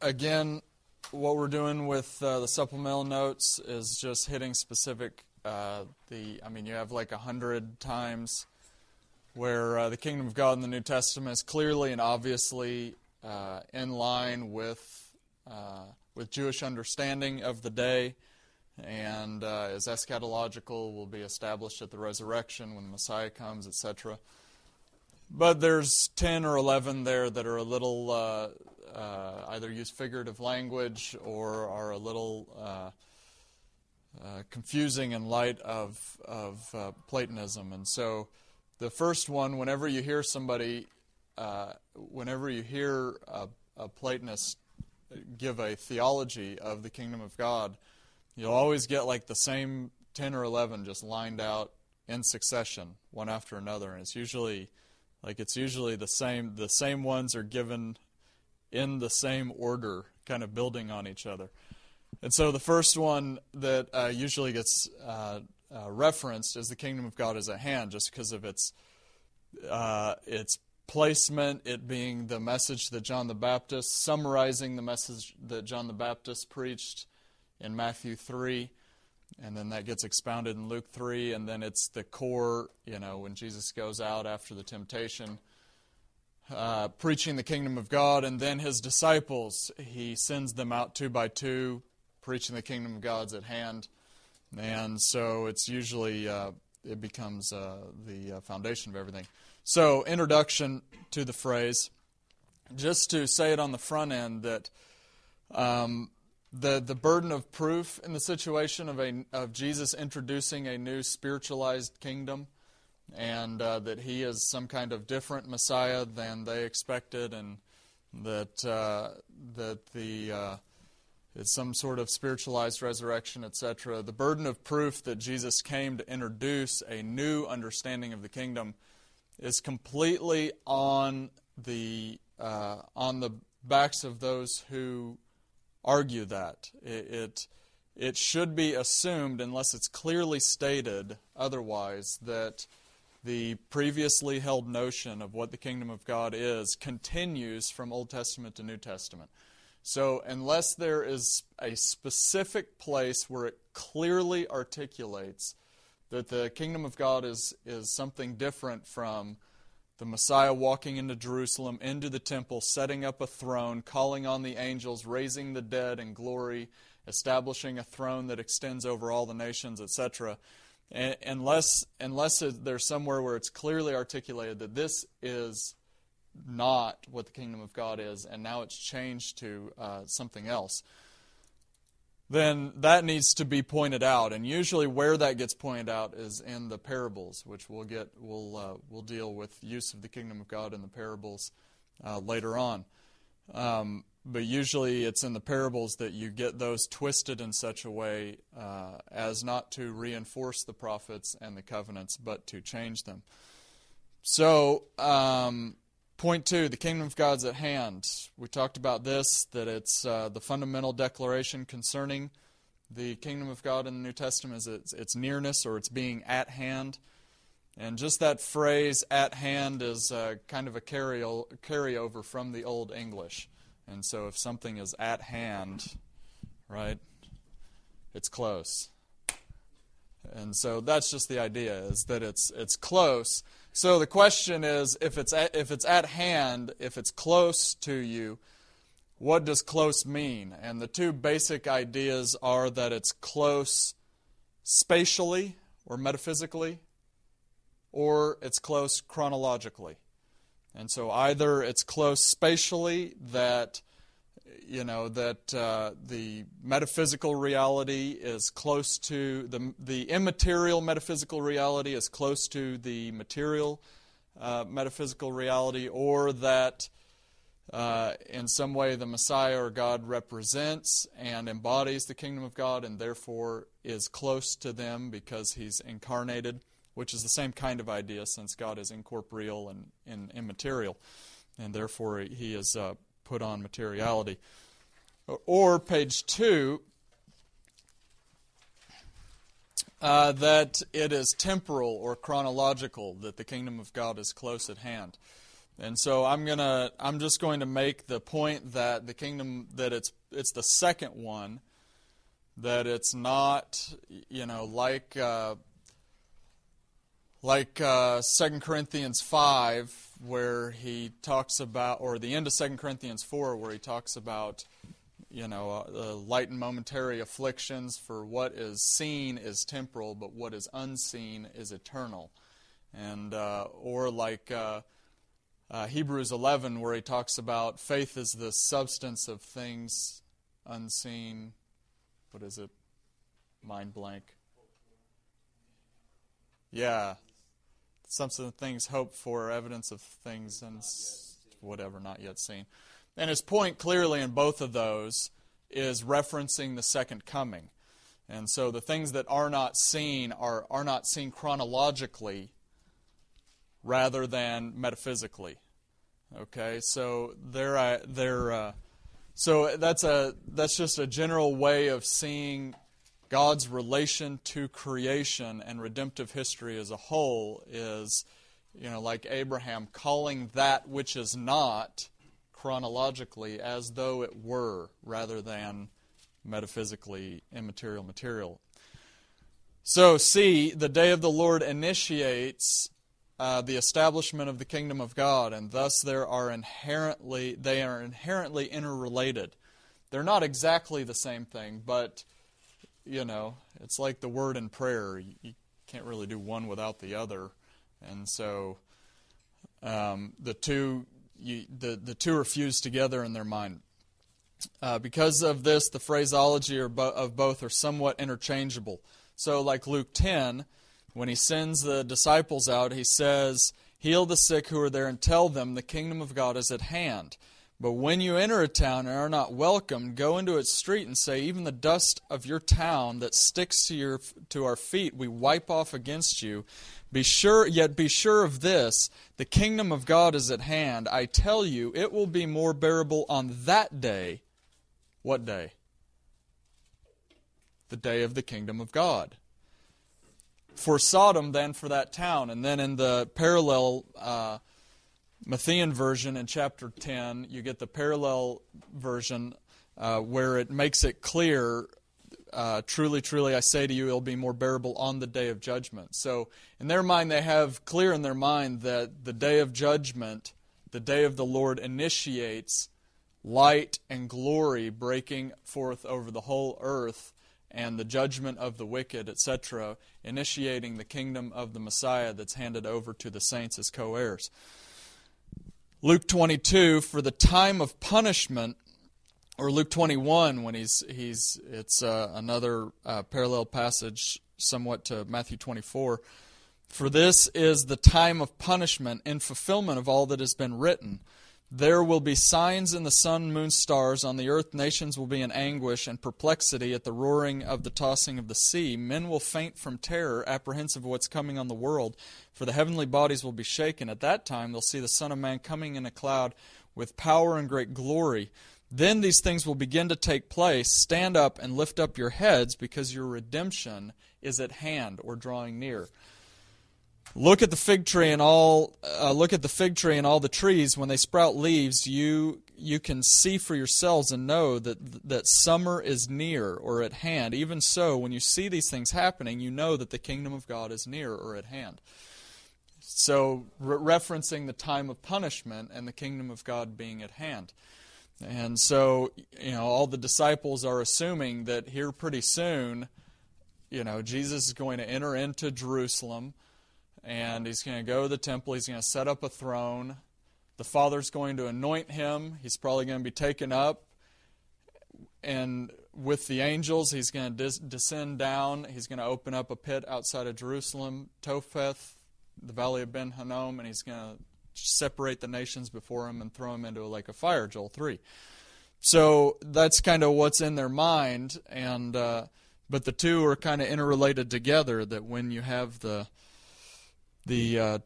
again, what we're doing with uh, the supplemental notes is just hitting specific. Uh, the I mean, you have like a hundred times where uh, the kingdom of God in the New Testament is clearly and obviously uh, in line with uh, with Jewish understanding of the day, and uh, is eschatological, will be established at the resurrection when the Messiah comes, etc. But there's 10 or 11 there that are a little uh, uh, either use figurative language or are a little uh, uh confusing in light of, of uh, Platonism. And so the first one, whenever you hear somebody, uh, whenever you hear a, a Platonist give a theology of the kingdom of God, you'll always get like the same 10 or 11 just lined out in succession, one after another. And it's usually like it's usually the same the same ones are given in the same order, kind of building on each other. And so the first one that uh, usually gets uh, uh, referenced is the kingdom of God is at hand, just because of its uh, its placement, it being the message that John the Baptist, summarizing the message that John the Baptist preached in Matthew three, and then that gets expounded in Luke three, and then it's the core, you know, when Jesus goes out after the temptation. Uh, preaching the kingdom of God, and then his disciples, he sends them out two by two, preaching the kingdom of God's at hand. And so it's usually, uh, it becomes uh, the uh, foundation of everything. So, introduction to the phrase. Just to say it on the front end that um, the, the burden of proof in the situation of, a, of Jesus introducing a new spiritualized kingdom and uh, that he is some kind of different Messiah than they expected, and that uh, that the uh, it's some sort of spiritualized resurrection, etc. The burden of proof that Jesus came to introduce a new understanding of the kingdom is completely on the uh, on the backs of those who argue that it, it it should be assumed, unless it's clearly stated otherwise, that the previously held notion of what the kingdom of God is continues from Old Testament to New Testament. So, unless there is a specific place where it clearly articulates that the kingdom of God is, is something different from the Messiah walking into Jerusalem, into the temple, setting up a throne, calling on the angels, raising the dead in glory, establishing a throne that extends over all the nations, etc. Unless, unless there's somewhere where it's clearly articulated that this is not what the kingdom of God is, and now it's changed to uh, something else, then that needs to be pointed out. And usually, where that gets pointed out is in the parables, which we'll get we'll uh, we'll deal with use of the kingdom of God in the parables uh, later on. Um, but usually, it's in the parables that you get those twisted in such a way uh, as not to reinforce the prophets and the covenants, but to change them. So. Um, Point two, the kingdom of God's at hand. We talked about this, that it's uh, the fundamental declaration concerning the kingdom of God in the New Testament is its, its nearness or its being at hand. And just that phrase, at hand, is uh, kind of a carry- carryover from the Old English. And so if something is at hand, right, it's close. And so that's just the idea, is that it's, it's close. So the question is if it's at, if it's at hand, if it's close to you, what does close mean? And the two basic ideas are that it's close spatially or metaphysically, or it's close chronologically. And so either it's close spatially, that you know that uh, the metaphysical reality is close to the the immaterial metaphysical reality is close to the material uh, metaphysical reality, or that uh, in some way the Messiah or God represents and embodies the kingdom of God, and therefore is close to them because He's incarnated, which is the same kind of idea since God is incorporeal and, and immaterial, and therefore He is uh, put on materiality. Or page two, uh, that it is temporal or chronological, that the kingdom of God is close at hand. And so I'm gonna I'm just going to make the point that the kingdom that it's it's the second one, that it's not you know like uh, like uh, 2 Corinthians 5 where he talks about or the end of 2 Corinthians 4 where he talks about you know, uh, light and momentary afflictions, for what is seen is temporal, but what is unseen is eternal. And, uh, or like uh, uh Hebrews 11, where he talks about faith is the substance of things unseen. What is it? Mind blank. Yeah. Substance of things hoped for, evidence of things and whatever not yet seen. And his point clearly in both of those is referencing the second coming. And so the things that are not seen are, are not seen chronologically rather than metaphysically. Okay, so there uh, they're uh, so that's a that's just a general way of seeing God's relation to creation and redemptive history as a whole is, you know, like Abraham calling that which is not chronologically as though it were, rather than metaphysically immaterial material. So, see, the day of the Lord initiates uh, the establishment of the kingdom of God, and thus there are inherently they are inherently interrelated. They're not exactly the same thing, but you know, it's like the word and prayer. You, you can't really do one without the other, and so um, the two you, the the two are fused together in their mind. Uh, because of this, the phraseology of both are somewhat interchangeable. So, like Luke 10, when he sends the disciples out, he says, Heal the sick who are there and tell them the kingdom of God is at hand. But when you enter a town and are not welcomed, go into its street and say, Even the dust of your town that sticks to, your, to our feet, we wipe off against you. Be sure, yet be sure of this the kingdom of God is at hand. I tell you, it will be more bearable on that day. What day? the day of the kingdom of God. For Sodom than for that town. And then in the parallel uh, Matthean version in chapter 10, you get the parallel version uh, where it makes it clear uh, truly, truly, I say to you, it'll be more bearable on the day of judgment. So, in their mind, they have clear in their mind that the day of judgment, the day of the Lord, initiates light and glory breaking forth over the whole earth and the judgment of the wicked, etc., initiating the kingdom of the Messiah that's handed over to the saints as co heirs. Luke 22, for the time of punishment, or Luke 21, when he's, he's it's uh, another uh, parallel passage somewhat to Matthew 24. For this is the time of punishment in fulfillment of all that has been written. There will be signs in the sun, moon, stars. On the earth, nations will be in anguish and perplexity at the roaring of the tossing of the sea. Men will faint from terror, apprehensive of what's coming on the world, for the heavenly bodies will be shaken. At that time, they'll see the Son of Man coming in a cloud with power and great glory. Then these things will begin to take place. Stand up and lift up your heads, because your redemption is at hand or drawing near. Look at the fig tree and all. Uh, look at the fig tree and all the trees when they sprout leaves. You you can see for yourselves and know that that summer is near or at hand. Even so, when you see these things happening, you know that the kingdom of God is near or at hand. So, re- referencing the time of punishment and the kingdom of God being at hand. And so, you know, all the disciples are assuming that here pretty soon, you know, Jesus is going to enter into Jerusalem and he's going to go to the temple. He's going to set up a throne. The Father's going to anoint him. He's probably going to be taken up. And with the angels, he's going to des- descend down. He's going to open up a pit outside of Jerusalem, Topheth, the valley of Ben Hinnom, and he's going to separate the nations before him and throw them into a lake of fire, Joel 3. So that's kind of what's in their mind. And. Uh, but the two are kind of interrelated together that when you have the the uh,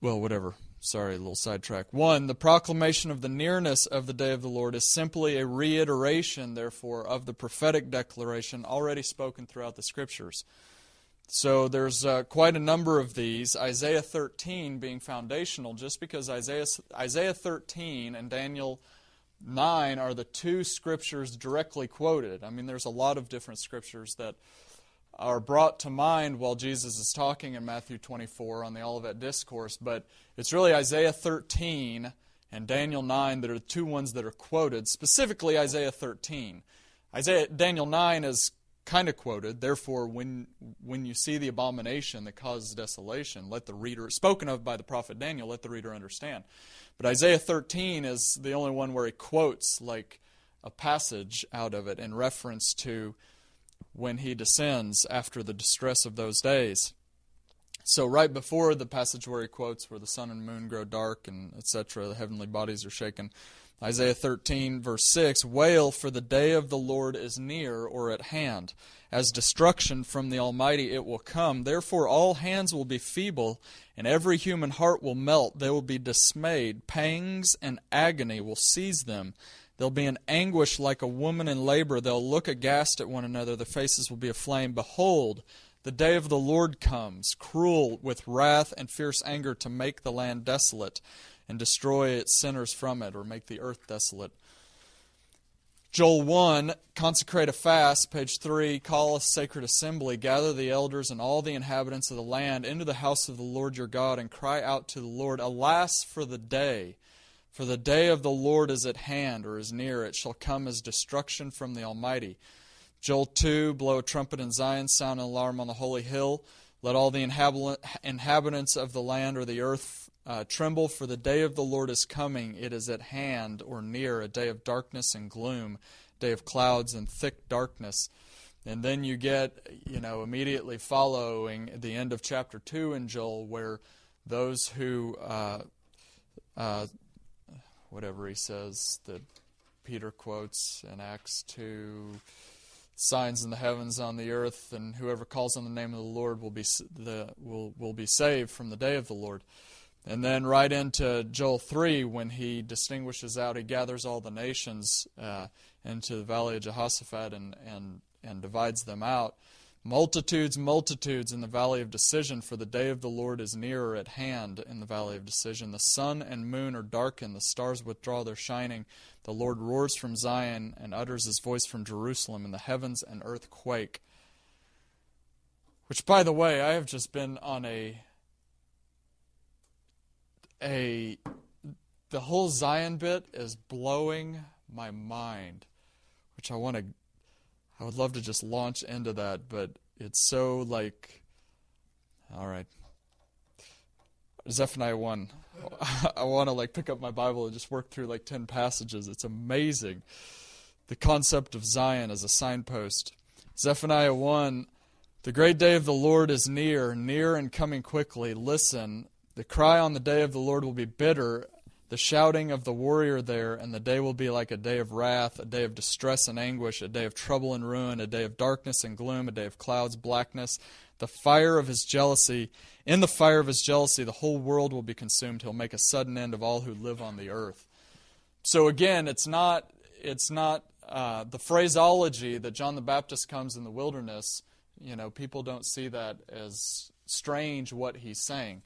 well, whatever. Sorry, a little sidetrack. One, the proclamation of the nearness of the day of the Lord is simply a reiteration, therefore, of the prophetic declaration already spoken throughout the Scriptures. So there's uh, quite a number of these. Isaiah 13 being foundational, just because Isaiah, Isaiah 13 and Daniel 9 are the two scriptures directly quoted. I mean, there's a lot of different scriptures that are brought to mind while Jesus is talking in Matthew 24 on the Olivet Discourse, but it's really Isaiah 13 and Daniel 9 that are the two ones that are quoted, specifically Isaiah 13. Isaiah Daniel 9 is kind of quoted, therefore when when you see the abomination that causes desolation, let the reader spoken of by the prophet Daniel, let the reader understand. But Isaiah 13 is the only one where he quotes like a passage out of it in reference to when he descends after the distress of those days. So right before the passage where he quotes where the sun and moon grow dark and etc., the heavenly bodies are shaken. Isaiah 13 verse 6, wail for the day of the Lord is near or at hand. As destruction from the Almighty it will come. Therefore all hands will be feeble and every human heart will melt. They will be dismayed. Pangs and agony will seize them. They'll be in anguish like a woman in labor. They'll look aghast at one another. Their faces will be aflame. Behold, the day of the Lord comes, cruel with wrath and fierce anger to make the land desolate and destroy its sinners from it, or make the earth desolate. Joel 1, consecrate a fast, page 3, call a sacred assembly, gather the elders and all the inhabitants of the land into the house of the Lord your God, and cry out to the Lord, Alas for the day! For the day of the Lord is at hand, or is near. It shall come as destruction from the Almighty. Joel 2 Blow a trumpet in Zion, sound an alarm on the holy hill. Let all the inhabitants of the land or the earth uh, tremble, for the day of the Lord is coming. It is at hand or near, a day of darkness and gloom, day of clouds and thick darkness. And then you get, you know, immediately following the end of chapter 2 in Joel, where those who, uh, uh, whatever he says, that Peter quotes in Acts 2 signs in the heavens on the earth, and whoever calls on the name of the Lord will be the will will be saved from the day of the Lord. And then right into Joel three, when he distinguishes out, he gathers all the nations uh, into the valley of Jehoshaphat and and and divides them out. Multitudes, multitudes in the valley of decision, for the day of the Lord is nearer at hand in the valley of decision. The sun and moon are darkened, the stars withdraw their shining. The Lord roars from Zion and utters his voice from Jerusalem, and the heavens and earth quake. Which, by the way, I have just been on a a the whole Zion bit is blowing my mind, which I want to I would love to just launch into that, but it's so like, all right. Zephaniah 1. (laughs) I want to like pick up my Bible and just work through like 10 passages. It's amazing. The concept of Zion as a signpost. Zephaniah 1 The great day of the Lord is near, near and coming quickly. Listen, the cry on the day of the Lord will be bitter the shouting of the warrior there, and the day will be like a day of wrath, a day of distress and anguish, a day of trouble and ruin, a day of darkness and gloom, a day of clouds, blackness. The fire of his jealousy, in the fire of his jealousy, the whole world will be consumed. He'll make a sudden end of all who live on the earth. So again, it's not it's not uh, the phraseology that John the Baptist comes in the wilderness. You know, people don't see that as strange what he's saying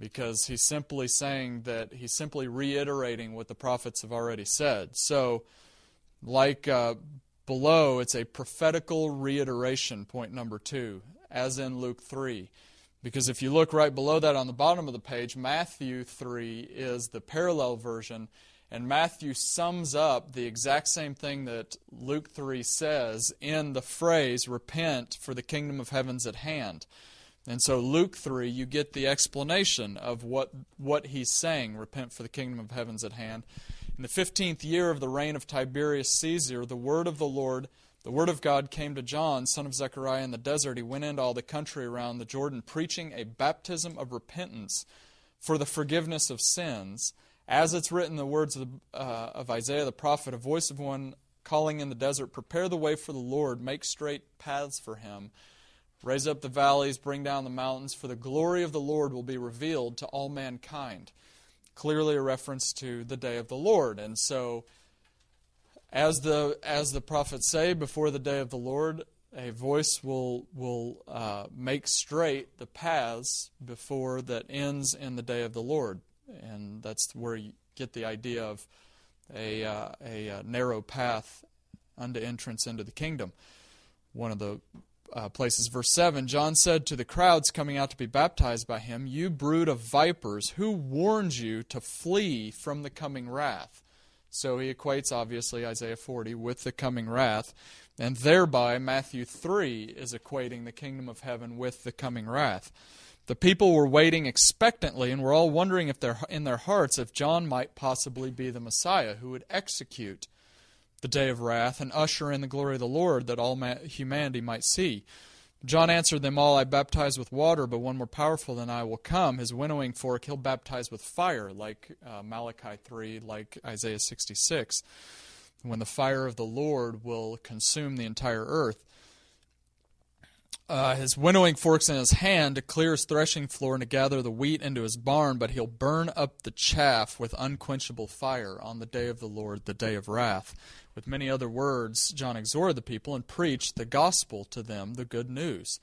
because he's simply saying that he's simply reiterating what the prophets have already said. So, like uh, below, it's a prophetical reiteration, point number two, as in Luke 3. Because if you look right below that on the bottom of the page, Matthew 3 is the parallel version, and Matthew sums up the exact same thing that Luke 3 says in the phrase, Repent, for the kingdom of heaven's at hand. And so Luke 3, you get the explanation of what, what he's saying, repent for the kingdom of heaven's at hand. In the 15th year of the reign of Tiberius Caesar, the word of the Lord, the word of God came to John, son of Zechariah, in the desert. He went into all the country around the Jordan, preaching a baptism of repentance for the forgiveness of sins. As it's written in the words of, the, uh, of Isaiah the prophet, a voice of one calling in the desert, Prepare the way for the Lord, make straight paths for him. Raise up the valleys, bring down the mountains, for the glory of the Lord will be revealed to all mankind. Clearly a reference to the day of the Lord. And so as the as the prophets say, before the day of the Lord, a voice will will uh, make straight the paths before that ends in the day of the Lord, and that's where you get the idea of a uh, a, uh, narrow path unto entrance into the kingdom. One of the uh, places. Verse 7 John said to the crowds coming out to be baptized by him, You brood of vipers, who warned you to flee from the coming wrath? So he equates, obviously, Isaiah 40 with the coming wrath. And thereby, Matthew 3 is equating the kingdom of heaven with the coming wrath. The people were waiting expectantly and were all wondering if in their hearts if John might possibly be the Messiah who would execute the day of wrath and usher in the glory of the Lord that all humanity might see. John answered them all, I baptize with water, but one more powerful than I will come. His winnowing fork, he'll baptize with fire, like uh, Malachi 3, like Isaiah 66, when the fire of the Lord will consume the entire earth. Uh, his winnowing forks in his hand to clear his threshing floor and to gather the wheat into his barn, but he'll burn up the chaff with unquenchable fire on the day of the Lord, the day of wrath. With many other words, John exhorted the people and preached the gospel to them, the good news.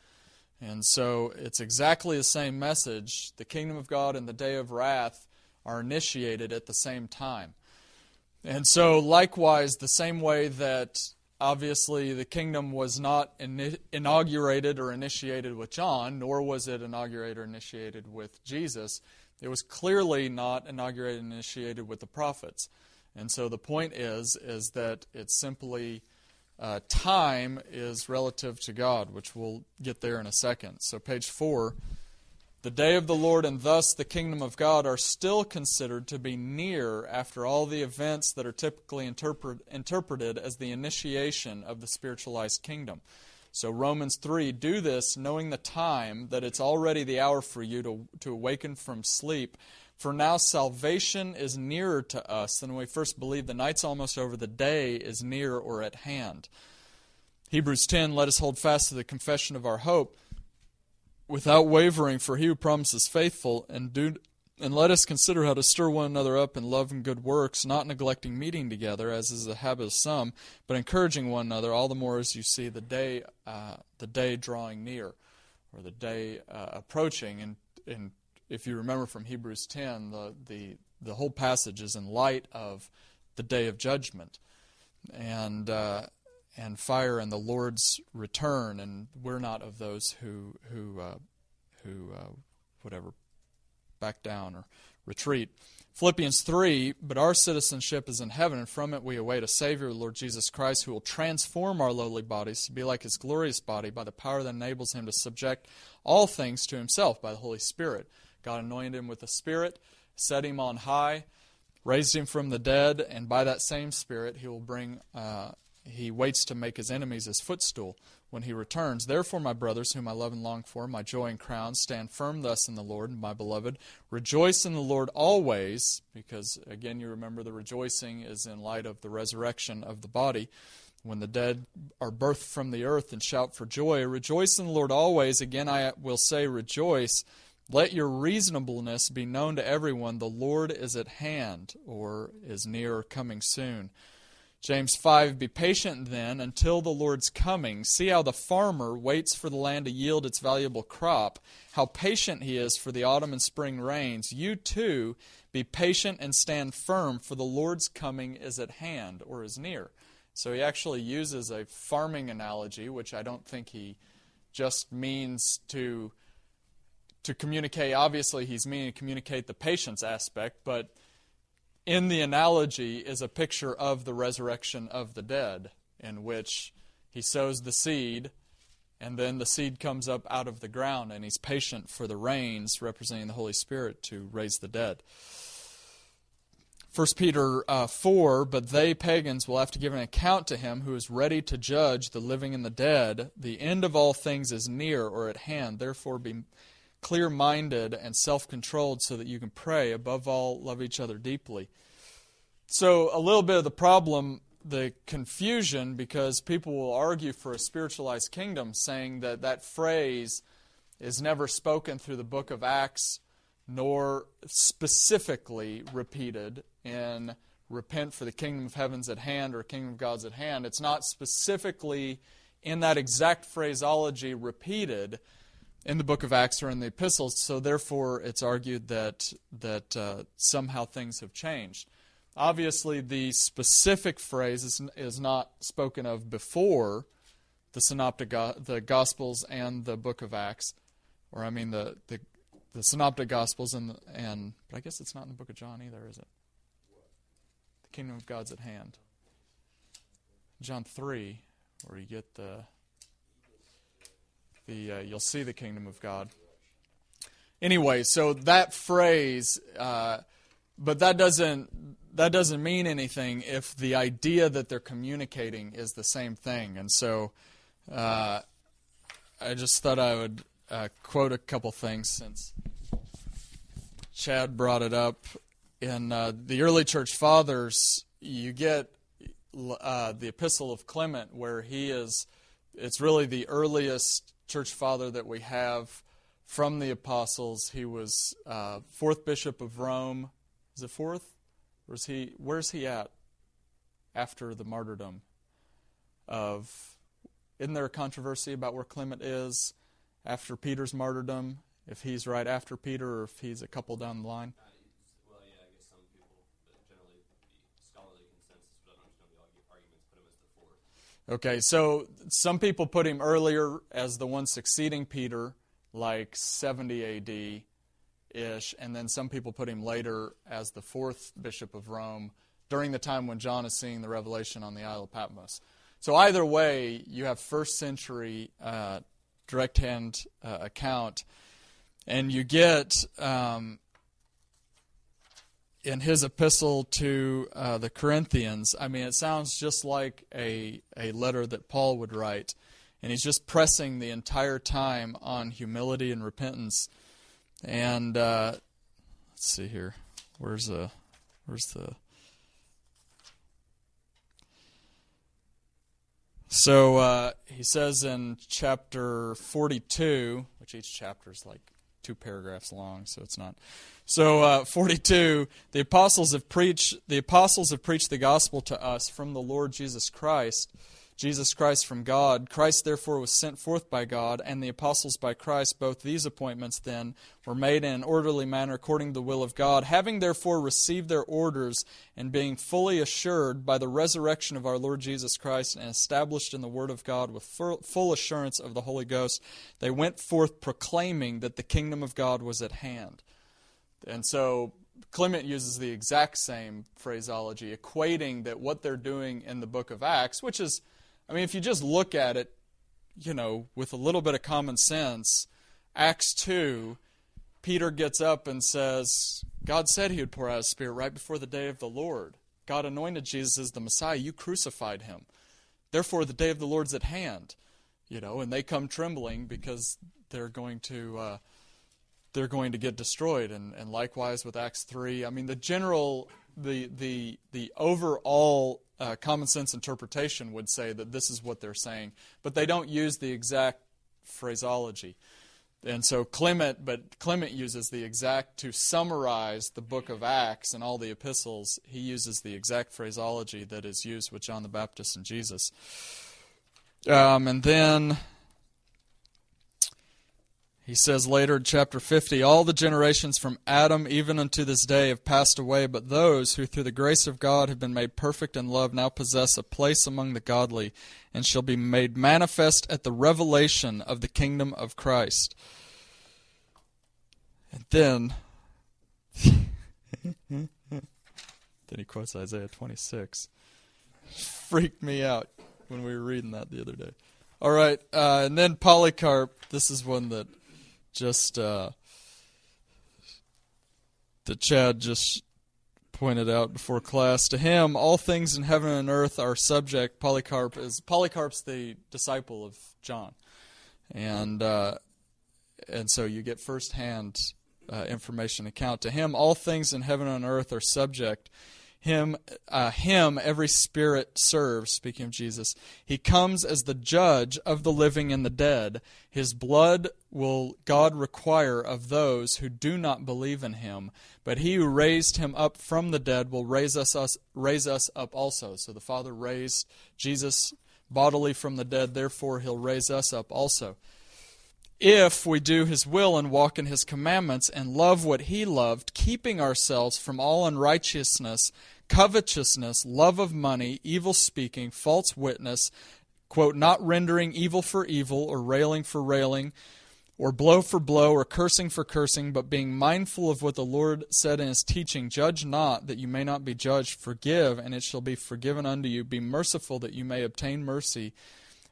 And so it's exactly the same message. The kingdom of God and the day of wrath are initiated at the same time. And so, likewise, the same way that Obviously, the kingdom was not in, inaugurated or initiated with John, nor was it inaugurated or initiated with Jesus. It was clearly not inaugurated and initiated with the prophets. And so the point is, is that it's simply uh, time is relative to God, which we'll get there in a second. So page four. The day of the Lord and thus the kingdom of God are still considered to be near after all the events that are typically interpret, interpreted as the initiation of the spiritualized kingdom. So, Romans 3 do this knowing the time that it's already the hour for you to, to awaken from sleep. For now, salvation is nearer to us than when we first believed. The night's almost over, the day is near or at hand. Hebrews 10 Let us hold fast to the confession of our hope without wavering, for he who promises faithful, and do and let us consider how to stir one another up in love and good works, not neglecting meeting together, as is the habit of some, but encouraging one another, all the more as you see the day, uh, the day drawing near, or the day uh, approaching. And, and if you remember from Hebrews 10, the, the, the whole passage is in light of the day of judgment. And uh, and fire and the Lord's return, and we're not of those who who uh, who uh, whatever back down or retreat. Philippians 3, but our citizenship is in heaven, and from it we await a Savior, Lord Jesus Christ, who will transform our lowly bodies to be like his glorious body by the power that enables him to subject all things to himself by the Holy Spirit. God anointed him with the Spirit, set him on high, raised him from the dead, and by that same Spirit he will bring uh, he waits to make his enemies his footstool when he returns. Therefore, my brothers, whom I love and long for, my joy and crown, stand firm thus in the Lord, my beloved. Rejoice in the Lord always, because again, you remember the rejoicing is in light of the resurrection of the body. When the dead are birthed from the earth and shout for joy, rejoice in the Lord always. Again, I will say, rejoice. Let your reasonableness be known to everyone. The Lord is at hand, or is near, or coming soon. James 5 Be patient then until the Lord's coming. See how the farmer waits for the land to yield its valuable crop, how patient he is for the autumn and spring rains. You too be patient and stand firm, for the Lord's coming is at hand or is near. So he actually uses a farming analogy, which I don't think he just means to to communicate. Obviously, he's meaning to communicate the patience aspect, but in the analogy is a picture of the resurrection of the dead, in which he sows the seed, and then the seed comes up out of the ground, and he's patient for the rains, representing the Holy Spirit, to raise the dead. 1 Peter uh, 4 But they, pagans, will have to give an account to him who is ready to judge the living and the dead. The end of all things is near or at hand. Therefore, be clear minded and self controlled so that you can pray. Above all, love each other deeply. So, a little bit of the problem, the confusion, because people will argue for a spiritualized kingdom, saying that that phrase is never spoken through the book of Acts, nor specifically repeated in repent for the kingdom of heaven's at hand or kingdom of God's at hand. It's not specifically in that exact phraseology repeated in the book of Acts or in the epistles, so therefore it's argued that, that uh, somehow things have changed. Obviously, the specific phrase is, is not spoken of before the synoptic the Gospels and the book of Acts, or I mean the the, the synoptic Gospels and and but I guess it's not in the book of John either, is it? The kingdom of God's at hand. John three, where you get the the uh, you'll see the kingdom of God. Anyway, so that phrase, uh, but that doesn't that doesn't mean anything if the idea that they're communicating is the same thing. And so, uh, I just thought I would uh, quote a couple things since Chad brought it up. In uh, the early church fathers, you get uh, the Epistle of Clement, where he is, it's really the earliest church father that we have from the apostles. He was uh, fourth bishop of Rome. Is it fourth? Or he? Where's he at after the martyrdom of? Isn't there a controversy about where Clement is after Peter's martyrdom? If he's right after Peter, or if he's a couple down the line. Okay, so some people put him earlier as the one succeeding Peter, like 70 AD ish, and then some people put him later as the fourth bishop of Rome during the time when John is seeing the revelation on the Isle of Patmos. So either way, you have first century uh, direct hand uh, account, and you get um, in his epistle to uh, the Corinthians. I mean, it sounds just like a a letter that Paul would write, and he's just pressing the entire time on humility and repentance. And uh, let's see here, where's the where's the So uh, he says in chapter 42, which each chapter is like two paragraphs long, so it's not. So uh, 42, the apostles have preached. The apostles have preached the gospel to us from the Lord Jesus Christ Jesus Christ from God. Christ therefore was sent forth by God, and the apostles by Christ. Both these appointments then were made in an orderly manner according to the will of God, having therefore received their orders, and being fully assured by the resurrection of our Lord Jesus Christ, and established in the Word of God with full assurance of the Holy Ghost, they went forth proclaiming that the kingdom of God was at hand. And so Clement uses the exact same phraseology, equating that what they're doing in the book of Acts, which is I mean, if you just look at it, you know, with a little bit of common sense, Acts 2, Peter gets up and says, God said he would pour out his spirit right before the day of the Lord. God anointed Jesus as the Messiah. You crucified him. Therefore, the day of the Lord's at hand. You know, and they come trembling because they're going to uh, they're going to get destroyed. And, and likewise with Acts three. I mean, the general the the the overall uh, common sense interpretation would say that this is what they're saying, but they don't use the exact phraseology. And so Clement, but Clement uses the exact to summarize the book of Acts and all the epistles. He uses the exact phraseology that is used with John the Baptist and Jesus. Um, and then he says later in chapter 50 All the generations from Adam even unto this day have passed away, but those who through the grace of God have been made perfect in love now possess a place among the godly and shall be made manifest at the revelation of the kingdom of Christ. And then. (laughs) then he quotes Isaiah 26. Freaked me out when we were reading that the other day. All right, uh, and then Polycarp. This is one that just uh, that Chad just pointed out before class. To him, all things in heaven and earth are subject. Polycarp is Polycarp's the disciple of John, and uh, and so you get firsthand uh, information account. To him, all things in heaven and earth are subject him uh, him every spirit serves speaking of jesus. He comes as the judge of the living and the dead. His blood will god require of those who do not believe in him. But he who raised him up from the dead will raise us, us raise us up also. So the father raised jesus bodily from the dead therefore he'll raise us up also. If we do his will and walk in his commandments and love what he loved, keeping ourselves from all unrighteousness, covetousness, love of money, evil speaking, false witness, quote, not rendering evil for evil or railing for railing, or blow for blow, or cursing for cursing, but being mindful of what the Lord said in his teaching, judge not that you may not be judged, forgive, and it shall be forgiven unto you. Be merciful that you may obtain mercy.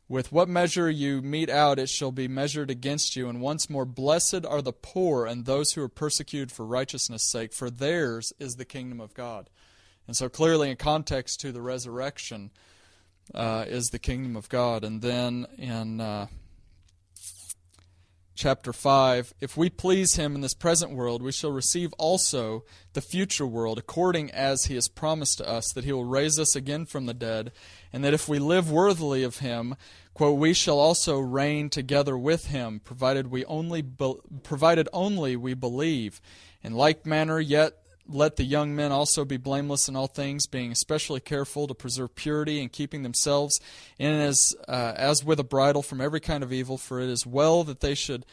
With what measure you mete out, it shall be measured against you. And once more, blessed are the poor and those who are persecuted for righteousness' sake, for theirs is the kingdom of God. And so, clearly, in context to the resurrection, uh, is the kingdom of God. And then in uh, chapter 5 If we please him in this present world, we shall receive also the future world, according as he has promised to us that he will raise us again from the dead, and that if we live worthily of him, quote, we shall also reign together with him, provided we only be- provided only we believe. In like manner, yet let the young men also be blameless in all things, being especially careful to preserve purity and keeping themselves in as uh, as with a bridle from every kind of evil. For it is well that they should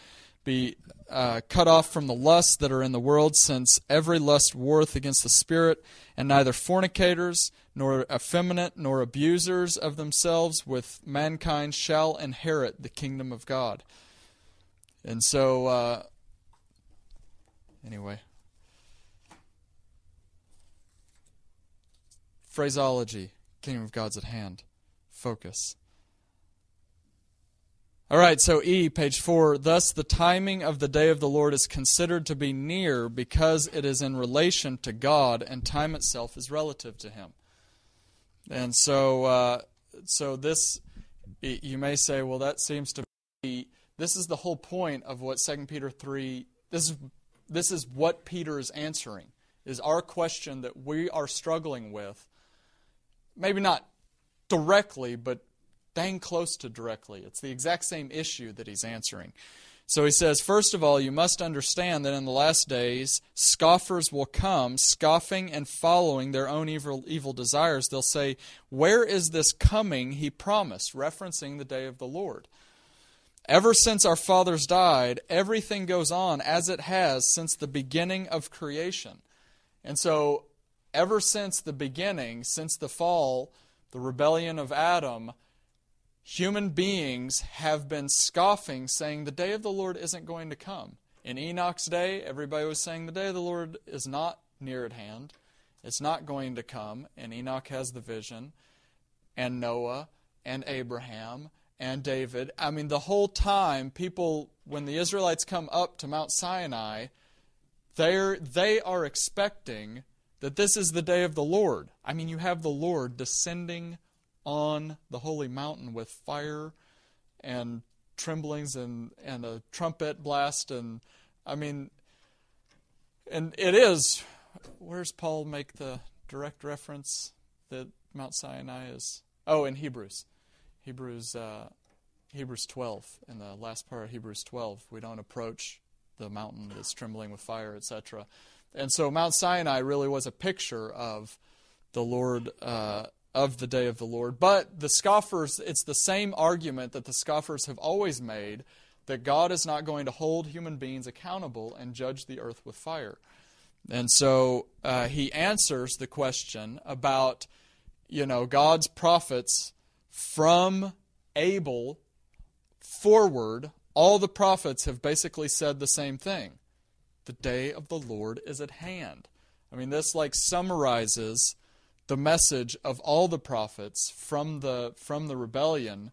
be uh, cut off from the lusts that are in the world, since every lust warreth against the spirit, and neither fornicators, nor effeminate, nor abusers of themselves with mankind shall inherit the kingdom of God. And so, uh, anyway. Phraseology Kingdom of God's at hand. Focus. All right, so E, page 4. Thus, the timing of the day of the Lord is considered to be near because it is in relation to God, and time itself is relative to Him. And so, uh, so this, you may say, well, that seems to be, this is the whole point of what 2 Peter 3, this is, this is what Peter is answering, is our question that we are struggling with maybe not directly, but dang close to directly. It's the exact same issue that he's answering. So he says, First of all, you must understand that in the last days, scoffers will come, scoffing and following their own evil, evil desires. They'll say, Where is this coming he promised? referencing the day of the Lord. Ever since our fathers died, everything goes on as it has since the beginning of creation. And so ever since the beginning, since the fall, the rebellion of Adam, human beings have been scoffing, saying the day of the Lord isn't going to come. In Enoch's day, everybody was saying the day of the Lord is not near at hand. It's not going to come. And Enoch has the vision, and Noah, and Abraham, and David. I mean, the whole time, people, when the Israelites come up to Mount Sinai, they're, they are expecting that this is the day of the Lord. I mean, you have the Lord descending on the holy mountain with fire and tremblings and, and a trumpet blast. And I mean, and it is, where's Paul make the direct reference that Mount Sinai is? Oh, in Hebrews. Hebrews, uh, Hebrews 12, in the last part of Hebrews 12, we don't approach the mountain that's trembling with fire, etc. And so Mount Sinai really was a picture of the Lord, uh, of the day of the Lord. But the scoffers, it's the same argument that the scoffers have always made that God is not going to hold human beings accountable and judge the earth with fire. And so uh, he answers the question about, you know, God's prophets from Abel forward. All the prophets have basically said the same thing the day of the Lord is at hand. I mean, this like summarizes the message of all the prophets from the from the rebellion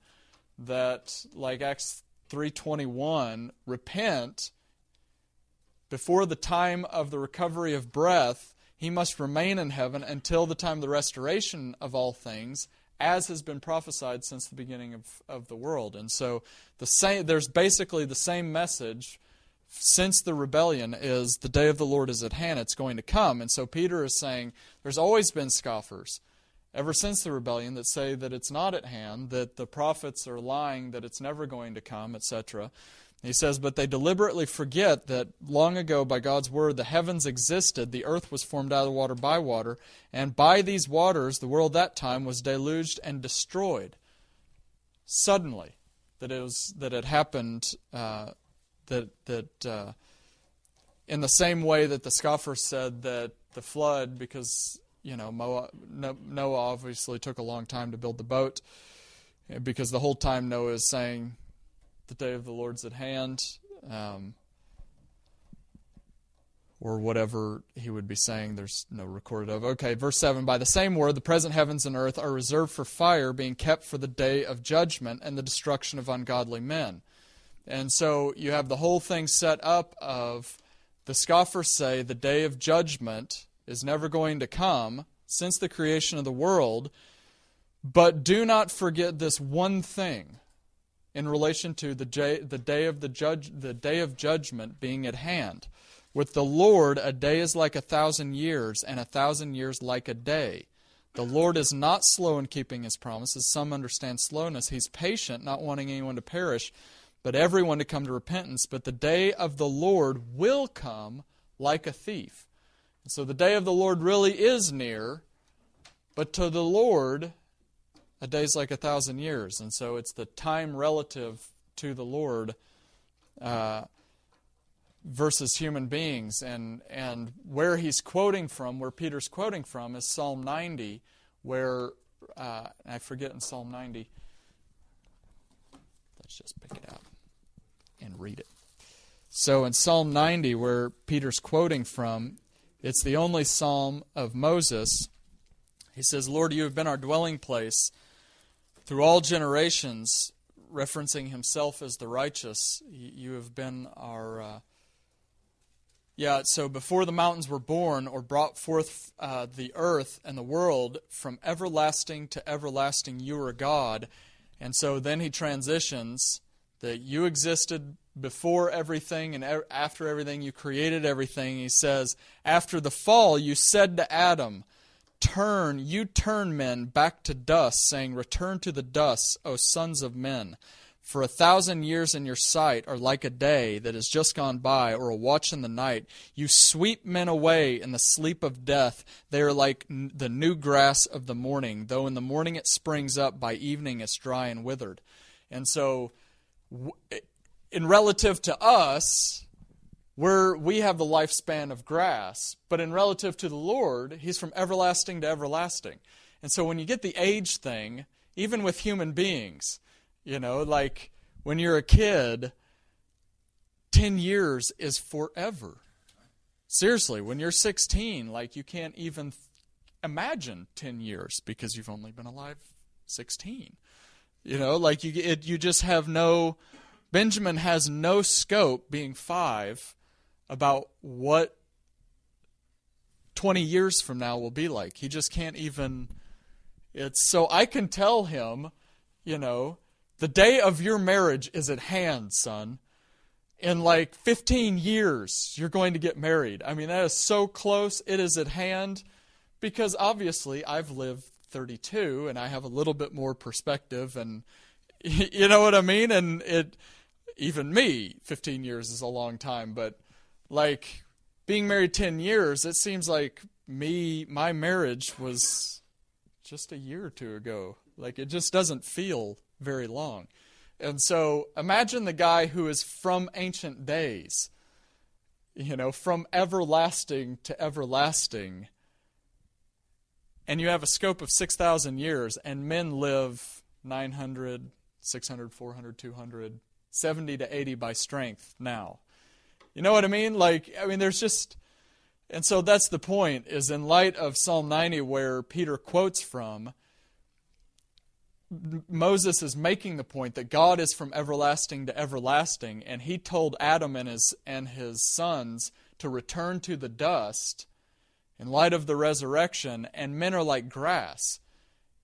that like Acts 321 repent before the time of the recovery of breath he must remain in heaven until the time of the restoration of all things as has been prophesied since the beginning of, of the world and so the same there's basically the same message since the rebellion is the day of the Lord is at hand, it's going to come. And so Peter is saying there's always been scoffers ever since the rebellion that say that it's not at hand, that the prophets are lying, that it's never going to come, etc. He says, But they deliberately forget that long ago, by God's word, the heavens existed, the earth was formed out of water by water, and by these waters the world that time was deluged and destroyed. Suddenly, that it, was, that it happened uh, that that uh, in the same way that the scoffers said that the flood, because you know Noah obviously took a long time to build the boat, because the whole time Noah is saying, "The day of the Lord's at hand." Um, or whatever he would be saying, there's no recorded of. Okay, verse 7 By the same word, the present heavens and earth are reserved for fire, being kept for the day of judgment and the destruction of ungodly men. And so you have the whole thing set up of the scoffers say the day of judgment is never going to come since the creation of the world, but do not forget this one thing in relation to the day, the day of the judge the day of judgment being at hand. With the Lord a day is like a thousand years, and a thousand years like a day. The Lord is not slow in keeping his promises. Some understand slowness. He's patient, not wanting anyone to perish, but everyone to come to repentance. But the day of the Lord will come like a thief. And so the day of the Lord really is near, but to the Lord, a day's like a thousand years. And so it's the time relative to the Lord uh, versus human beings. And, and where he's quoting from, where Peter's quoting from, is Psalm 90, where, uh, I forget in Psalm 90. Let's just pick it out and read it. So in Psalm 90, where Peter's quoting from, it's the only psalm of Moses. He says, Lord, you have been our dwelling place through all generations, referencing himself as the righteous. You have been our. Uh, yeah, so before the mountains were born or brought forth uh, the earth and the world, from everlasting to everlasting, you are God. And so then he transitions that you existed before everything and after everything, you created everything. He says, After the fall, you said to Adam, Turn, you turn men back to dust, saying, Return to the dust, O sons of men. For a thousand years in your sight are like a day that has just gone by, or a watch in the night. You sweep men away in the sleep of death. They are like the new grass of the morning, though in the morning it springs up, by evening it's dry and withered. And so, in relative to us, we're, we have the lifespan of grass, but in relative to the Lord, He's from everlasting to everlasting. And so when you get the age thing, even with human beings, you know, like when you're a kid, 10 years is forever. Seriously, when you're 16, like you can't even imagine 10 years because you've only been alive 16. You know, like you it, you just have no Benjamin has no scope being 5 about what 20 years from now will be like. He just can't even it's so I can tell him, you know, the day of your marriage is at hand, son. In like 15 years, you're going to get married. I mean, that is so close. It is at hand because obviously I've lived 32 and I have a little bit more perspective and (laughs) you know what I mean? And it even me, 15 years is a long time, but like being married 10 years, it seems like me, my marriage was just a year or two ago. Like it just doesn't feel very long. And so imagine the guy who is from ancient days, you know, from everlasting to everlasting. And you have a scope of 6,000 years, and men live 900, 600, 400, 200, 70 to 80 by strength now. You know what I mean? Like, I mean, there's just. And so that's the point, is in light of Psalm 90, where Peter quotes from, Moses is making the point that God is from everlasting to everlasting, and he told Adam and his, and his sons to return to the dust in light of the resurrection, and men are like grass.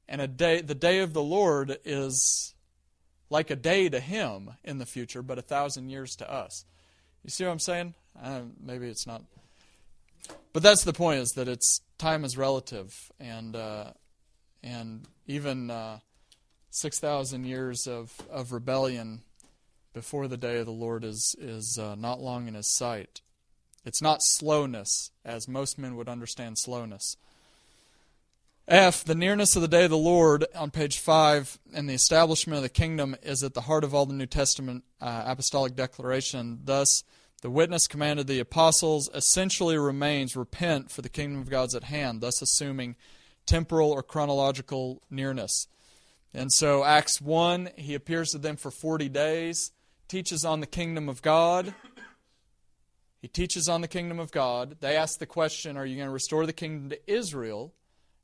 And a day, the day of the Lord is like a day to him in the future, but a thousand years to us. You see what I'm saying? Uh, maybe it's not. But that's the point: is that it's time is relative, and uh, and even uh, six thousand years of, of rebellion before the day of the Lord is is uh, not long in His sight. It's not slowness, as most men would understand slowness. F, the nearness of the day of the Lord on page 5 and the establishment of the kingdom is at the heart of all the New Testament uh, apostolic declaration. Thus, the witness commanded the apostles essentially remains repent, for the kingdom of God's at hand, thus assuming temporal or chronological nearness. And so, Acts 1, he appears to them for 40 days, teaches on the kingdom of God. He teaches on the kingdom of God. They ask the question Are you going to restore the kingdom to Israel?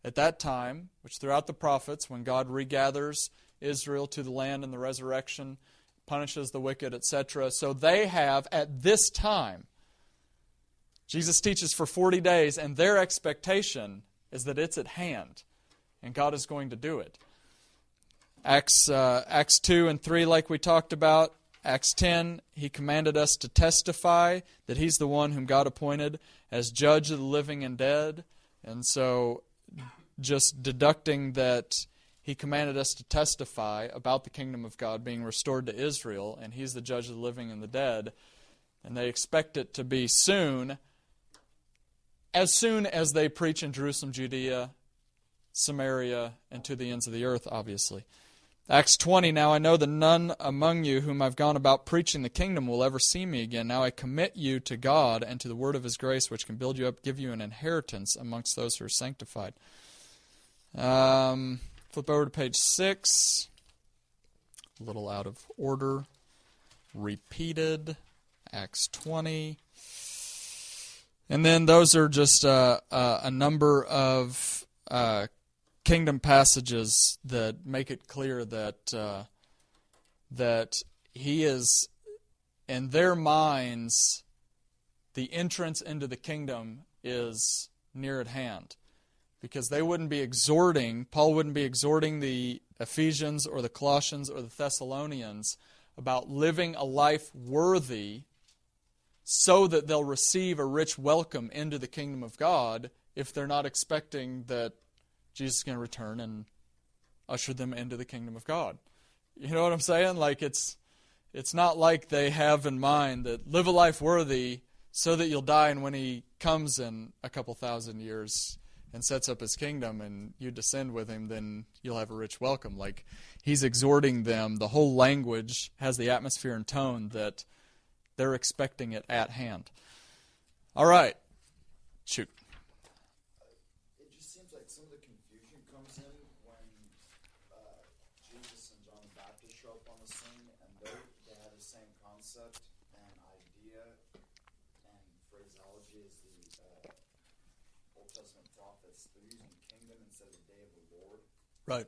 at that time, which throughout the prophets, when God regathers Israel to the land in the resurrection, punishes the wicked, etc. So they have, at this time, Jesus teaches for 40 days, and their expectation is that it's at hand, and God is going to do it. Acts, uh, Acts 2 and 3, like we talked about. Acts 10, he commanded us to testify that he's the one whom God appointed as judge of the living and dead. And so, just deducting that he commanded us to testify about the kingdom of God being restored to Israel, and he's the judge of the living and the dead, and they expect it to be soon, as soon as they preach in Jerusalem, Judea, Samaria, and to the ends of the earth, obviously. Acts 20 Now I know that none among you whom I've gone about preaching the kingdom will ever see me again. Now I commit you to God and to the word of his grace, which can build you up, give you an inheritance amongst those who are sanctified. Um, flip over to page 6. A little out of order. Repeated. Acts 20. And then those are just uh, uh, a number of uh, kingdom passages that make it clear that uh, that he is in their minds the entrance into the kingdom is near at hand. Because they wouldn't be exhorting Paul wouldn't be exhorting the Ephesians or the Colossians or the Thessalonians about living a life worthy so that they'll receive a rich welcome into the kingdom of God if they're not expecting that Jesus is going to return and usher them into the kingdom of God. You know what I'm saying? Like it's it's not like they have in mind that live a life worthy so that you'll die and when he comes in a couple thousand years and sets up his kingdom and you descend with him then you'll have a rich welcome. Like he's exhorting them. The whole language has the atmosphere and tone that they're expecting it at hand. All right. Shoot Right.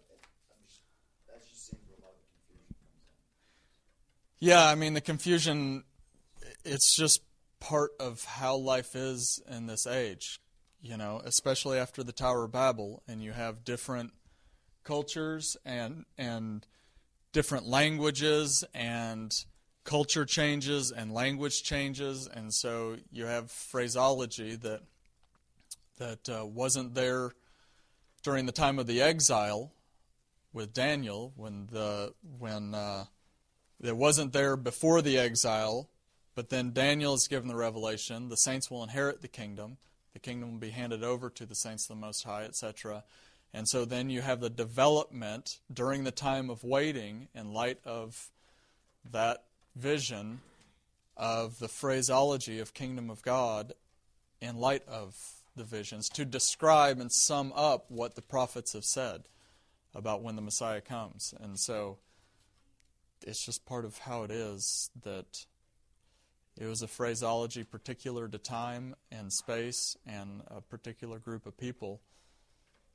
Yeah, I mean the confusion. It's just part of how life is in this age, you know, especially after the Tower of Babel, and you have different cultures and and different languages and culture changes and language changes, and so you have phraseology that that uh, wasn't there during the time of the exile with Daniel, when the when uh, it wasn't there before the exile, but then Daniel is given the revelation. The saints will inherit the kingdom. The kingdom will be handed over to the saints of the Most High, etc. And so then you have the development during the time of waiting, in light of that vision of the phraseology of kingdom of God, in light of the visions to describe and sum up what the prophets have said about when the Messiah comes. And so it's just part of how it is that it was a phraseology particular to time and space and a particular group of people.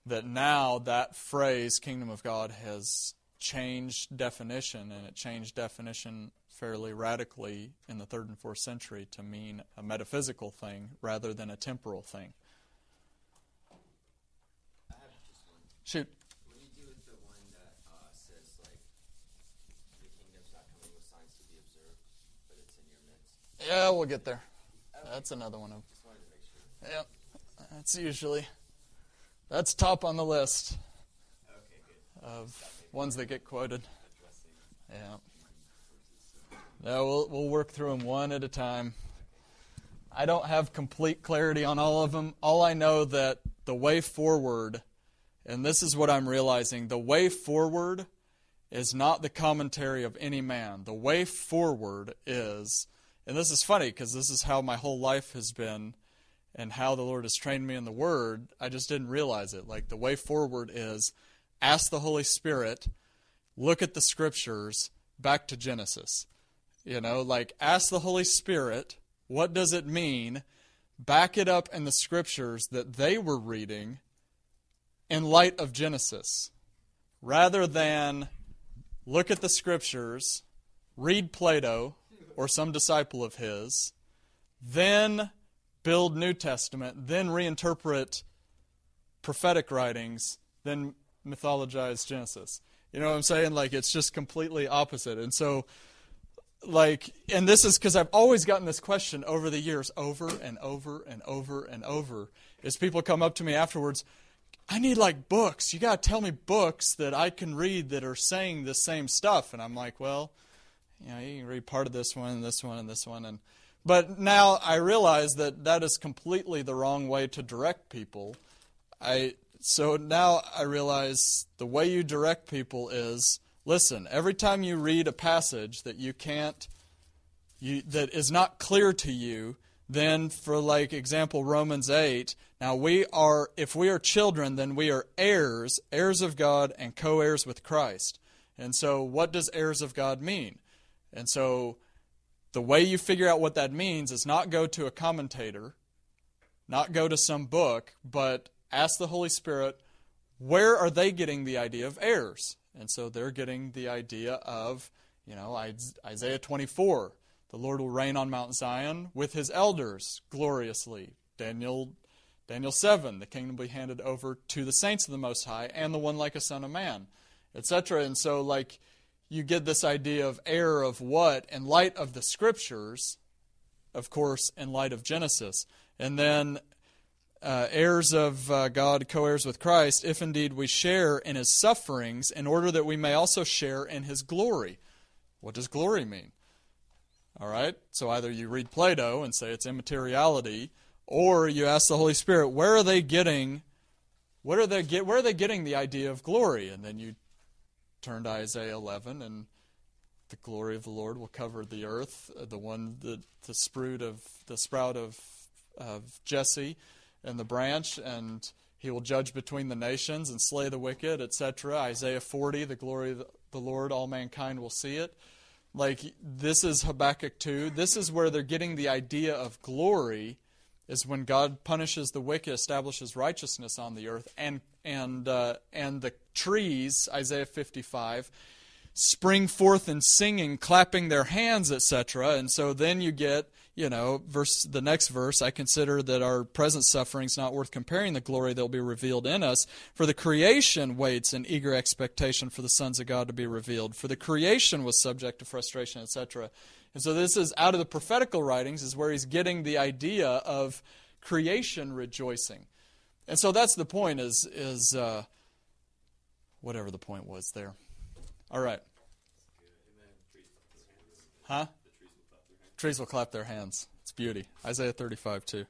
That now that phrase, kingdom of God, has changed definition, and it changed definition fairly radically in the third and fourth century to mean a metaphysical thing rather than a temporal thing. Shoot. What do you do with the one that uh, says like the kingdom's not coming with signs to be observed, but it's in your midst? Yeah, we'll get there. That's another one of. Just wanted to make sure. Yep, that's usually that's top on the list Okay, good. of ones that get quoted. Yeah. No, we'll we'll work through them one at a time. I don't have complete clarity on all of them. All I know that the way forward, and this is what I'm realizing, the way forward is not the commentary of any man. The way forward is, and this is funny because this is how my whole life has been and how the Lord has trained me in the Word. I just didn't realize it. Like the way forward is ask the Holy Spirit, look at the scriptures, back to Genesis. You know, like ask the Holy Spirit, what does it mean? Back it up in the scriptures that they were reading in light of Genesis. Rather than look at the scriptures, read Plato or some disciple of his, then build New Testament, then reinterpret prophetic writings, then mythologize Genesis. You know what I'm saying? Like it's just completely opposite. And so like and this is because I've always gotten this question over the years over and over and over and over as people come up to me afterwards I need like books. You got to tell me books that I can read that are saying the same stuff. And I'm like, well, you know, you can read part of this one, and this one, and this one, and but now I realize that that is completely the wrong way to direct people. I so now I realize the way you direct people is listen. Every time you read a passage that you can't, you that is not clear to you, then for like example Romans eight. Now we are, if we are children, then we are heirs, heirs of God, and co-heirs with Christ. And so, what does heirs of God mean? And so the way you figure out what that means is not go to a commentator, not go to some book, but ask the Holy Spirit, where are they getting the idea of heirs? And so they're getting the idea of, you know, Isaiah 24, the Lord will reign on Mount Zion with his elders gloriously. Daniel Daniel 7, the kingdom will be handed over to the saints of the Most High and the one like a son of man, etc. And so, like, you get this idea of heir of what in light of the scriptures, of course, in light of Genesis. And then uh, heirs of uh, God, co heirs with Christ, if indeed we share in his sufferings, in order that we may also share in his glory. What does glory mean? All right? So either you read Plato and say it's immateriality, or you ask the Holy Spirit, where are they getting. What are they get, where are they getting the idea of glory? And then you turn to Isaiah 11, and the glory of the Lord will cover the earth. Uh, the one, the, the sprout of the sprout of of Jesse, and the branch, and he will judge between the nations and slay the wicked, etc. Isaiah 40, the glory of the Lord, all mankind will see it. Like this is Habakkuk 2. This is where they're getting the idea of glory is when God punishes the wicked, establishes righteousness on the earth, and and uh, and the trees, Isaiah 55, spring forth in singing, clapping their hands, etc. And so then you get, you know, verse the next verse. I consider that our present sufferings not worth comparing the glory that will be revealed in us. For the creation waits in eager expectation for the sons of God to be revealed. For the creation was subject to frustration, etc. And so this is out of the prophetical writings is where he's getting the idea of creation rejoicing. And so that's the point is is uh, whatever the point was there. All right. Huh? Trees will clap their hands. It's beauty. Isaiah 35 too.